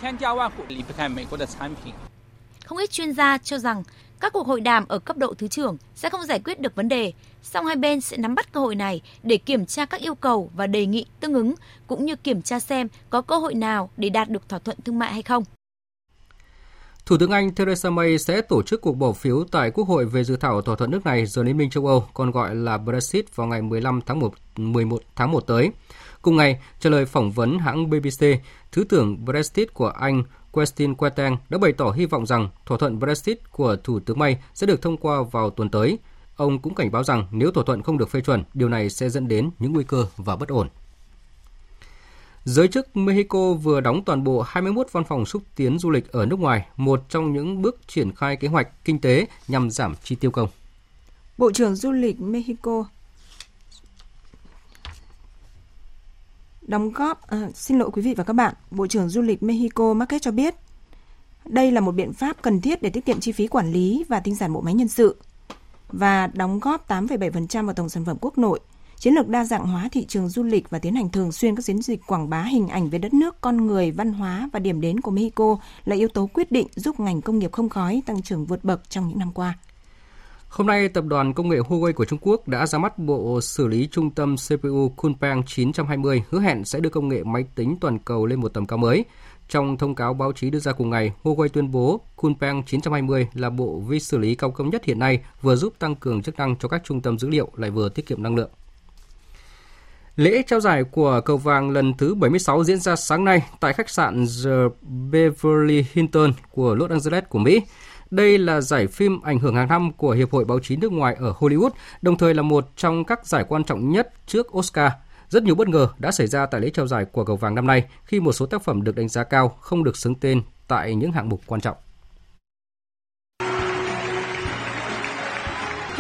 Không ít chuyên gia cho rằng các cuộc hội đàm ở cấp độ thứ trưởng sẽ không giải quyết được vấn đề, song hai bên sẽ nắm bắt cơ hội này để kiểm tra các yêu cầu và đề nghị tương ứng, cũng như kiểm tra xem có cơ hội nào để đạt được thỏa thuận thương mại hay không. Thủ tướng Anh Theresa May sẽ tổ chức cuộc bỏ phiếu tại Quốc hội về dự thảo thỏa thuận nước này rời Liên minh châu Âu, còn gọi là Brexit vào ngày 15 tháng 1, 11 tháng 1 tới. Cùng ngày, trả lời phỏng vấn hãng BBC, Thứ trưởng Brexit của Anh Questin Quatang đã bày tỏ hy vọng rằng thỏa thuận Brexit của Thủ tướng May sẽ được thông qua vào tuần tới. Ông cũng cảnh báo rằng nếu thỏa thuận không được phê chuẩn, điều này sẽ dẫn đến những nguy cơ và bất ổn. Giới chức Mexico vừa đóng toàn bộ 21 văn phòng xúc tiến du lịch ở nước ngoài, một trong những bước triển khai kế hoạch kinh tế nhằm giảm chi tiêu công. Bộ trưởng Du lịch Mexico đóng góp à, xin lỗi quý vị và các bạn, Bộ trưởng Du lịch Mexico Marquez cho biết đây là một biện pháp cần thiết để tiết kiệm chi phí quản lý và tinh giản bộ máy nhân sự và đóng góp 8,7% vào tổng sản phẩm quốc nội chiến lược đa dạng hóa thị trường du lịch và tiến hành thường xuyên các chiến dịch quảng bá hình ảnh về đất nước, con người, văn hóa và điểm đến của Mexico là yếu tố quyết định giúp ngành công nghiệp không khói tăng trưởng vượt bậc trong những năm qua. Hôm nay, tập đoàn công nghệ Huawei của Trung Quốc đã ra mắt bộ xử lý trung tâm CPU Kunpeng 920 hứa hẹn sẽ đưa công nghệ máy tính toàn cầu lên một tầm cao mới. Trong thông cáo báo chí đưa ra cùng ngày, Huawei tuyên bố Kunpeng 920 là bộ vi xử lý cao cấp nhất hiện nay, vừa giúp tăng cường chức năng cho các trung tâm dữ liệu lại vừa tiết kiệm năng lượng. Lễ trao giải của cầu vàng lần thứ 76 diễn ra sáng nay tại khách sạn The Beverly Hilton của Los Angeles của Mỹ. Đây là giải phim ảnh hưởng hàng năm của Hiệp hội Báo chí nước ngoài ở Hollywood, đồng thời là một trong các giải quan trọng nhất trước Oscar. Rất nhiều bất ngờ đã xảy ra tại lễ trao giải của cầu vàng năm nay khi một số tác phẩm được đánh giá cao không được xứng tên tại những hạng mục quan trọng.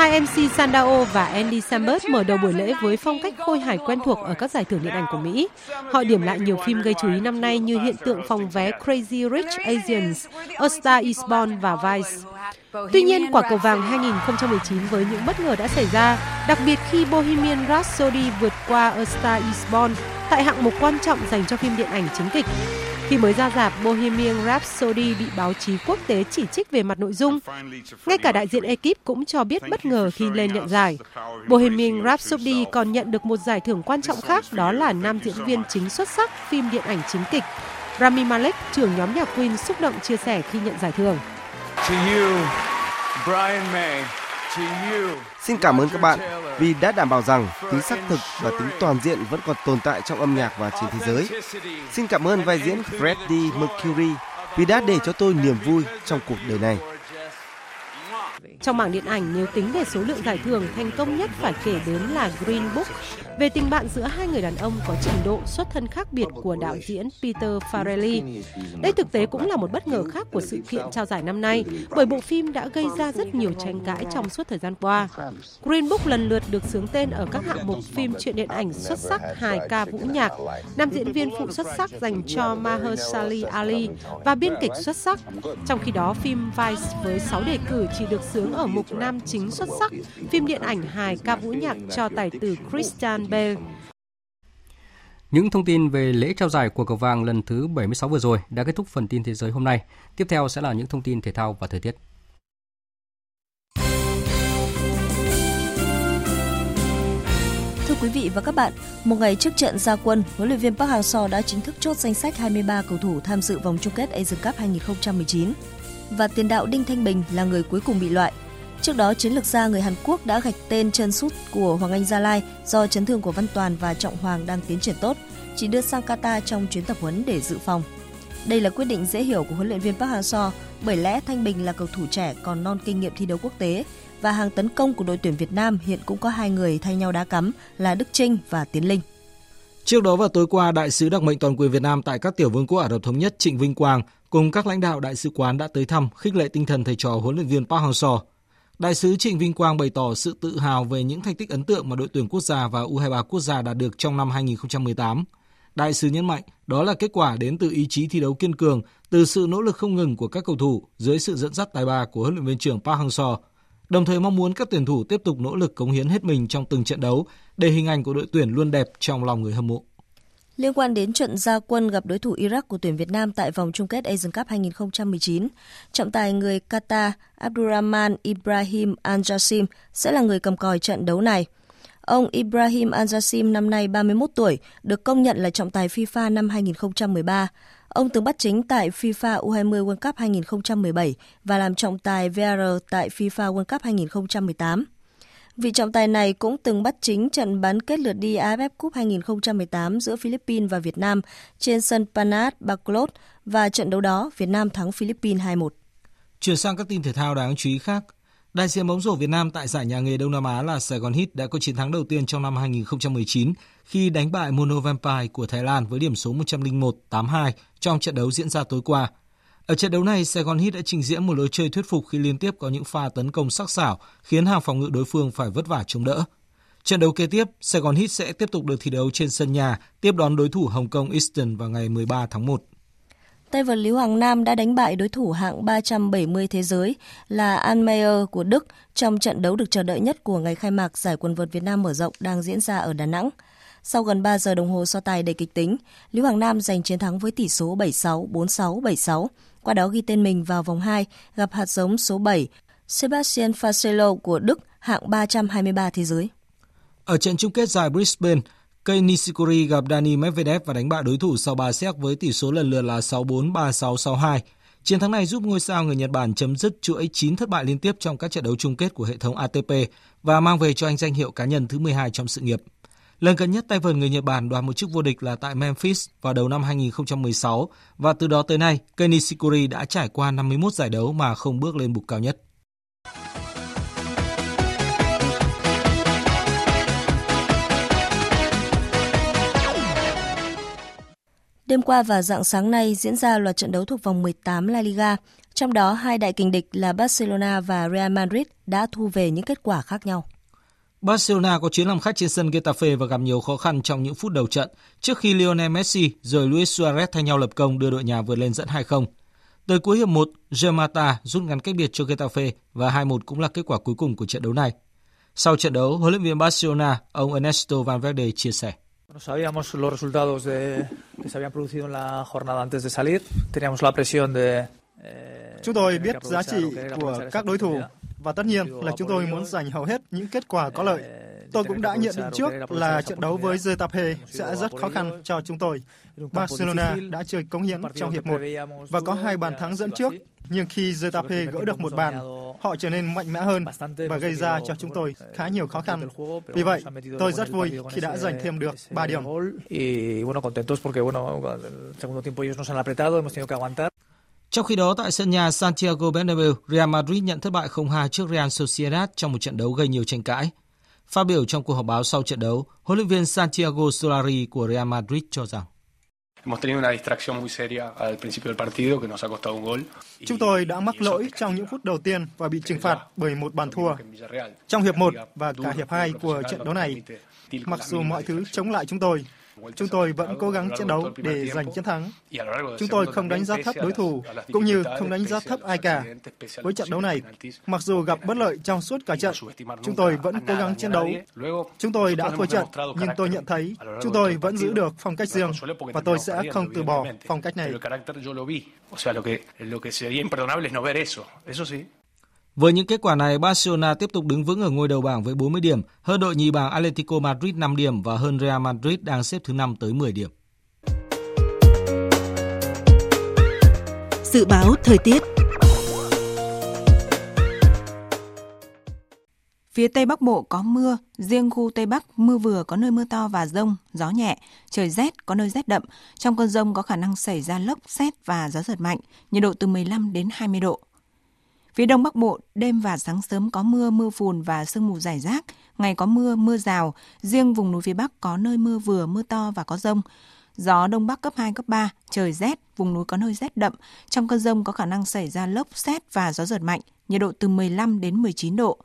Hai MC Sandao và Andy Samberg mở đầu buổi lễ với phong cách khôi hài quen thuộc ở các giải thưởng điện ảnh của Mỹ. Họ điểm lại nhiều phim gây chú ý năm nay như hiện tượng phòng vé Crazy Rich Asians, A Star Is Born và Vice. Tuy nhiên, quả cầu vàng 2019 với những bất ngờ đã xảy ra, đặc biệt khi Bohemian Rhapsody vượt qua A Star Is Born tại hạng mục quan trọng dành cho phim điện ảnh chính kịch. Khi mới ra rạp Bohemian Rhapsody bị báo chí quốc tế chỉ trích về mặt nội dung. Ngay cả đại diện ekip cũng cho biết bất ngờ khi lên nhận giải. Bohemian Rhapsody còn nhận được một giải thưởng quan trọng khác đó là nam diễn viên chính xuất sắc phim điện ảnh chính kịch. Rami Malek, trưởng nhóm nhạc Queen xúc động chia sẻ khi nhận giải thưởng. To you, Brian May. Xin cảm ơn các bạn vì đã đảm bảo rằng tính xác thực và tính toàn diện vẫn còn tồn tại trong âm nhạc và trên thế giới. Xin cảm ơn vai diễn Freddie Mercury vì đã để cho tôi niềm vui trong cuộc đời này. Trong mảng điện ảnh, nếu tính về số lượng giải thưởng, thành công nhất phải kể đến là Green Book, về tình bạn giữa hai người đàn ông có trình độ xuất thân khác biệt của đạo diễn Peter Farrelly. Đây thực tế cũng là một bất ngờ khác của sự kiện trao giải năm nay, bởi bộ phim đã gây ra rất nhiều tranh cãi trong suốt thời gian qua. Green Book lần lượt được xướng tên ở các hạng mục phim truyện điện ảnh xuất sắc, hài ca vũ nhạc, nam diễn viên phụ xuất sắc dành cho Mahershala Ali và biên kịch xuất sắc. Trong khi đó, phim Vice với 6 đề cử chỉ được xướng ở mục nam chính xuất sắc, phim điện ảnh hài ca vũ nhạc cho tài tử Christian Bale. Những thông tin về lễ trao giải của cầu vàng lần thứ 76 vừa rồi đã kết thúc phần tin thế giới hôm nay. Tiếp theo sẽ là những thông tin thể thao và thời tiết. Thưa quý vị và các bạn, một ngày trước trận ra quân, huấn luyện viên Park Hang-seo đã chính thức chốt danh sách 23 cầu thủ tham dự vòng chung kết Asian Cup 2019 và tiền đạo Đinh Thanh Bình là người cuối cùng bị loại. Trước đó, chiến lược gia người Hàn Quốc đã gạch tên chân sút của Hoàng Anh Gia Lai do chấn thương của Văn Toàn và Trọng Hoàng đang tiến triển tốt, chỉ đưa sang Qatar trong chuyến tập huấn để dự phòng. Đây là quyết định dễ hiểu của huấn luyện viên Park Hang-seo bởi lẽ Thanh Bình là cầu thủ trẻ còn non kinh nghiệm thi đấu quốc tế và hàng tấn công của đội tuyển Việt Nam hiện cũng có hai người thay nhau đá cắm là Đức Trinh và Tiến Linh. Trước đó vào tối qua, Đại sứ đặc mệnh toàn quyền Việt Nam tại các tiểu vương quốc Ả Rập Thống Nhất Trịnh Vinh Quang cùng các lãnh đạo đại sứ quán đã tới thăm, khích lệ tinh thần thầy trò huấn luyện viên Park Hang-seo. Đại sứ Trịnh Vinh Quang bày tỏ sự tự hào về những thành tích ấn tượng mà đội tuyển quốc gia và U23 quốc gia đạt được trong năm 2018. Đại sứ nhấn mạnh đó là kết quả đến từ ý chí thi đấu kiên cường, từ sự nỗ lực không ngừng của các cầu thủ dưới sự dẫn dắt tài ba của huấn luyện viên trưởng Park Hang-seo. Đồng thời mong muốn các tuyển thủ tiếp tục nỗ lực cống hiến hết mình trong từng trận đấu để hình ảnh của đội tuyển luôn đẹp trong lòng người hâm mộ. Liên quan đến trận gia quân gặp đối thủ Iraq của tuyển Việt Nam tại vòng chung kết Asian Cup 2019, trọng tài người Qatar Abdurrahman Ibrahim Al-Jassim sẽ là người cầm còi trận đấu này. Ông Ibrahim Al-Jassim năm nay 31 tuổi, được công nhận là trọng tài FIFA năm 2013. Ông từng bắt chính tại FIFA U20 World Cup 2017 và làm trọng tài VR tại FIFA World Cup 2018. Vị trọng tài này cũng từng bắt chính trận bán kết lượt đi AFF Cup 2018 giữa Philippines và Việt Nam trên sân Panat Baclot và trận đấu đó Việt Nam thắng Philippines 2-1. Chuyển sang các tin thể thao đáng chú ý khác. Đại diện bóng rổ Việt Nam tại giải nhà nghề Đông Nam Á là Sài Gòn Heat đã có chiến thắng đầu tiên trong năm 2019 khi đánh bại Mono Vampire của Thái Lan với điểm số 101-82 trong trận đấu diễn ra tối qua. Ở trận đấu này, Sài Gòn Hit đã trình diễn một lối chơi thuyết phục khi liên tiếp có những pha tấn công sắc sảo khiến hàng phòng ngự đối phương phải vất vả chống đỡ. Trận đấu kế tiếp, Sài Gòn Hit sẽ tiếp tục được thi đấu trên sân nhà tiếp đón đối thủ Hồng Kông Eastern vào ngày 13 tháng 1. Tay vợt Lý Hoàng Nam đã đánh bại đối thủ hạng 370 thế giới là Anmeier của Đức trong trận đấu được chờ đợi nhất của ngày khai mạc giải quần vợt Việt Nam mở rộng đang diễn ra ở Đà Nẵng. Sau gần 3 giờ đồng hồ so tài đầy kịch tính, Lý Hoàng Nam giành chiến thắng với tỷ số 7-6, 4-6, 7-6, qua đó ghi tên mình vào vòng 2 gặp hạt giống số 7 Sebastian Facello của Đức hạng 323 thế giới. Ở trận chung kết giải Brisbane, Kei Nishikori gặp Dani Medvedev và đánh bại đối thủ sau 3 set với tỷ số lần lượt là 6-4, 3-6, 6-2. Chiến thắng này giúp ngôi sao người Nhật Bản chấm dứt chuỗi 9 thất bại liên tiếp trong các trận đấu chung kết của hệ thống ATP và mang về cho anh danh hiệu cá nhân thứ 12 trong sự nghiệp. Lần gần nhất tay vợt người Nhật Bản đoạt một chức vô địch là tại Memphis vào đầu năm 2016 và từ đó tới nay, Kenny Nishikori đã trải qua 51 giải đấu mà không bước lên bục cao nhất. Đêm qua và dạng sáng nay diễn ra loạt trận đấu thuộc vòng 18 La Liga, trong đó hai đại kình địch là Barcelona và Real Madrid đã thu về những kết quả khác nhau. Barcelona có chuyến làm khách trên sân Getafe và gặp nhiều khó khăn trong những phút đầu trận trước khi Lionel Messi rồi Luis Suarez thay nhau lập công đưa đội nhà vượt lên dẫn 2-0. Tới cuối hiệp 1, Gemata rút ngắn cách biệt cho Getafe và 2-1 cũng là kết quả cuối cùng của trận đấu này. Sau trận đấu, huấn luyện viên Barcelona, ông Ernesto Valverde chia sẻ. Sabíamos los resultados de, que se habían producido en la jornada antes de salir. Teníamos la presión de eh, Chúng tôi biết giá trị của các đối thủ và tất nhiên là chúng tôi muốn giành hầu hết những kết quả có lợi. Tôi cũng đã nhận định trước là trận đấu với Getafe sẽ rất khó khăn cho chúng tôi. Barcelona đã chơi cống hiến trong hiệp 1 và có hai bàn thắng dẫn trước, nhưng khi Getafe gỡ được một bàn, họ trở nên mạnh mẽ hơn và gây ra cho chúng tôi khá nhiều khó khăn. Vì vậy, tôi rất vui khi đã giành thêm được 3 điểm. Trong khi đó, tại sân nhà Santiago Bernabeu, Real Madrid nhận thất bại 0-2 trước Real Sociedad trong một trận đấu gây nhiều tranh cãi. Phát biểu trong cuộc họp báo sau trận đấu, huấn luyện viên Santiago Solari của Real Madrid cho rằng Chúng tôi đã mắc lỗi trong những phút đầu tiên và bị trừng phạt bởi một bàn thua. Trong hiệp 1 và cả hiệp 2 của trận đấu này, mặc dù mọi thứ chống lại chúng tôi, Chúng tôi vẫn cố gắng chiến đấu để giành chiến thắng. Chúng tôi không đánh giá thấp đối thủ, cũng như không đánh giá thấp ai cả. Với trận đấu này, mặc dù gặp bất lợi trong suốt cả trận, chúng tôi vẫn cố gắng chiến đấu. Chúng tôi đã thua trận, nhưng tôi nhận thấy chúng tôi vẫn giữ được phong cách riêng và tôi sẽ không từ bỏ phong cách này. Với những kết quả này, Barcelona tiếp tục đứng vững ở ngôi đầu bảng với 40 điểm, hơn đội nhì bảng Atletico Madrid 5 điểm và hơn Real Madrid đang xếp thứ 5 tới 10 điểm. Dự báo thời tiết Phía Tây Bắc Bộ có mưa, riêng khu Tây Bắc mưa vừa có nơi mưa to và rông, gió nhẹ, trời rét có nơi rét đậm. Trong cơn rông có khả năng xảy ra lốc, xét và gió giật mạnh, nhiệt độ từ 15 đến 20 độ. Phía Đông Bắc Bộ, đêm và sáng sớm có mưa, mưa phùn và sương mù rải rác. Ngày có mưa, mưa rào. Riêng vùng núi phía Bắc có nơi mưa vừa, mưa to và có rông. Gió Đông Bắc cấp 2, cấp 3, trời rét, vùng núi có nơi rét đậm. Trong cơn rông có khả năng xảy ra lốc, xét và gió giật mạnh, nhiệt độ từ 15 đến 19 độ.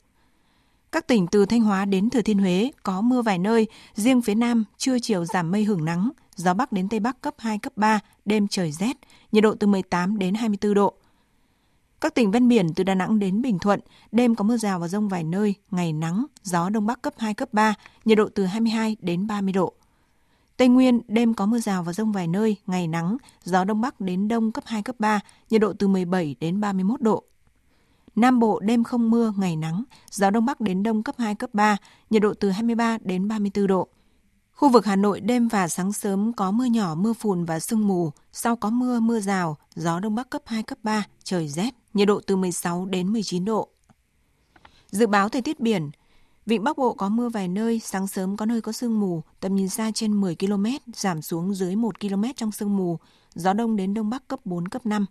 Các tỉnh từ Thanh Hóa đến Thừa Thiên Huế có mưa vài nơi, riêng phía Nam trưa chiều giảm mây hưởng nắng, gió Bắc đến Tây Bắc cấp 2, cấp 3, đêm trời rét, nhiệt độ từ 18 đến 24 độ. Các tỉnh ven biển từ Đà Nẵng đến Bình Thuận, đêm có mưa rào và rông vài nơi, ngày nắng, gió Đông Bắc cấp 2, cấp 3, nhiệt độ từ 22 đến 30 độ. Tây Nguyên, đêm có mưa rào và rông vài nơi, ngày nắng, gió Đông Bắc đến Đông cấp 2, cấp 3, nhiệt độ từ 17 đến 31 độ. Nam Bộ đêm không mưa, ngày nắng, gió Đông Bắc đến Đông cấp 2, cấp 3, nhiệt độ từ 23 đến 34 độ. Khu vực Hà Nội đêm và sáng sớm có mưa nhỏ, mưa phùn và sương mù, sau có mưa, mưa rào, gió Đông Bắc cấp 2, cấp 3, trời rét, nhiệt độ từ 16 đến 19 độ. Dự báo thời tiết biển, Vịnh Bắc Bộ có mưa vài nơi, sáng sớm có nơi có sương mù, tầm nhìn xa trên 10 km, giảm xuống dưới 1 km trong sương mù, gió đông đến đông bắc cấp 4, cấp 5.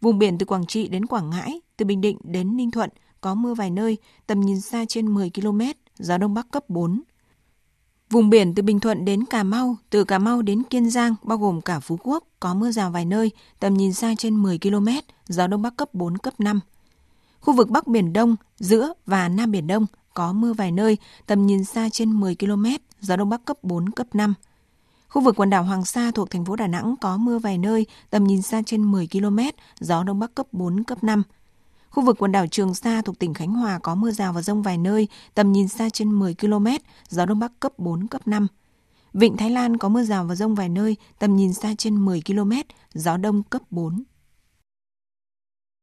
Vùng biển từ Quảng Trị đến Quảng Ngãi, từ Bình Định đến Ninh Thuận có mưa vài nơi, tầm nhìn xa trên 10 km, gió đông bắc cấp 4. Vùng biển từ Bình Thuận đến Cà Mau, từ Cà Mau đến Kiên Giang, bao gồm cả Phú Quốc, có mưa rào vài nơi, tầm nhìn xa trên 10 km, gió đông bắc cấp 4, cấp 5. Khu vực Bắc Biển Đông, giữa và Nam Biển Đông có mưa vài nơi, tầm nhìn xa trên 10 km, gió đông bắc cấp 4, cấp 5. Khu vực quần đảo Hoàng Sa thuộc thành phố Đà Nẵng có mưa vài nơi, tầm nhìn xa trên 10 km, gió đông bắc cấp 4, cấp 5. Khu vực quần đảo Trường Sa thuộc tỉnh Khánh Hòa có mưa rào và rông vài nơi, tầm nhìn xa trên 10 km, gió đông bắc cấp 4, cấp 5. Vịnh Thái Lan có mưa rào và rông vài nơi, tầm nhìn xa trên 10 km, gió đông cấp 4.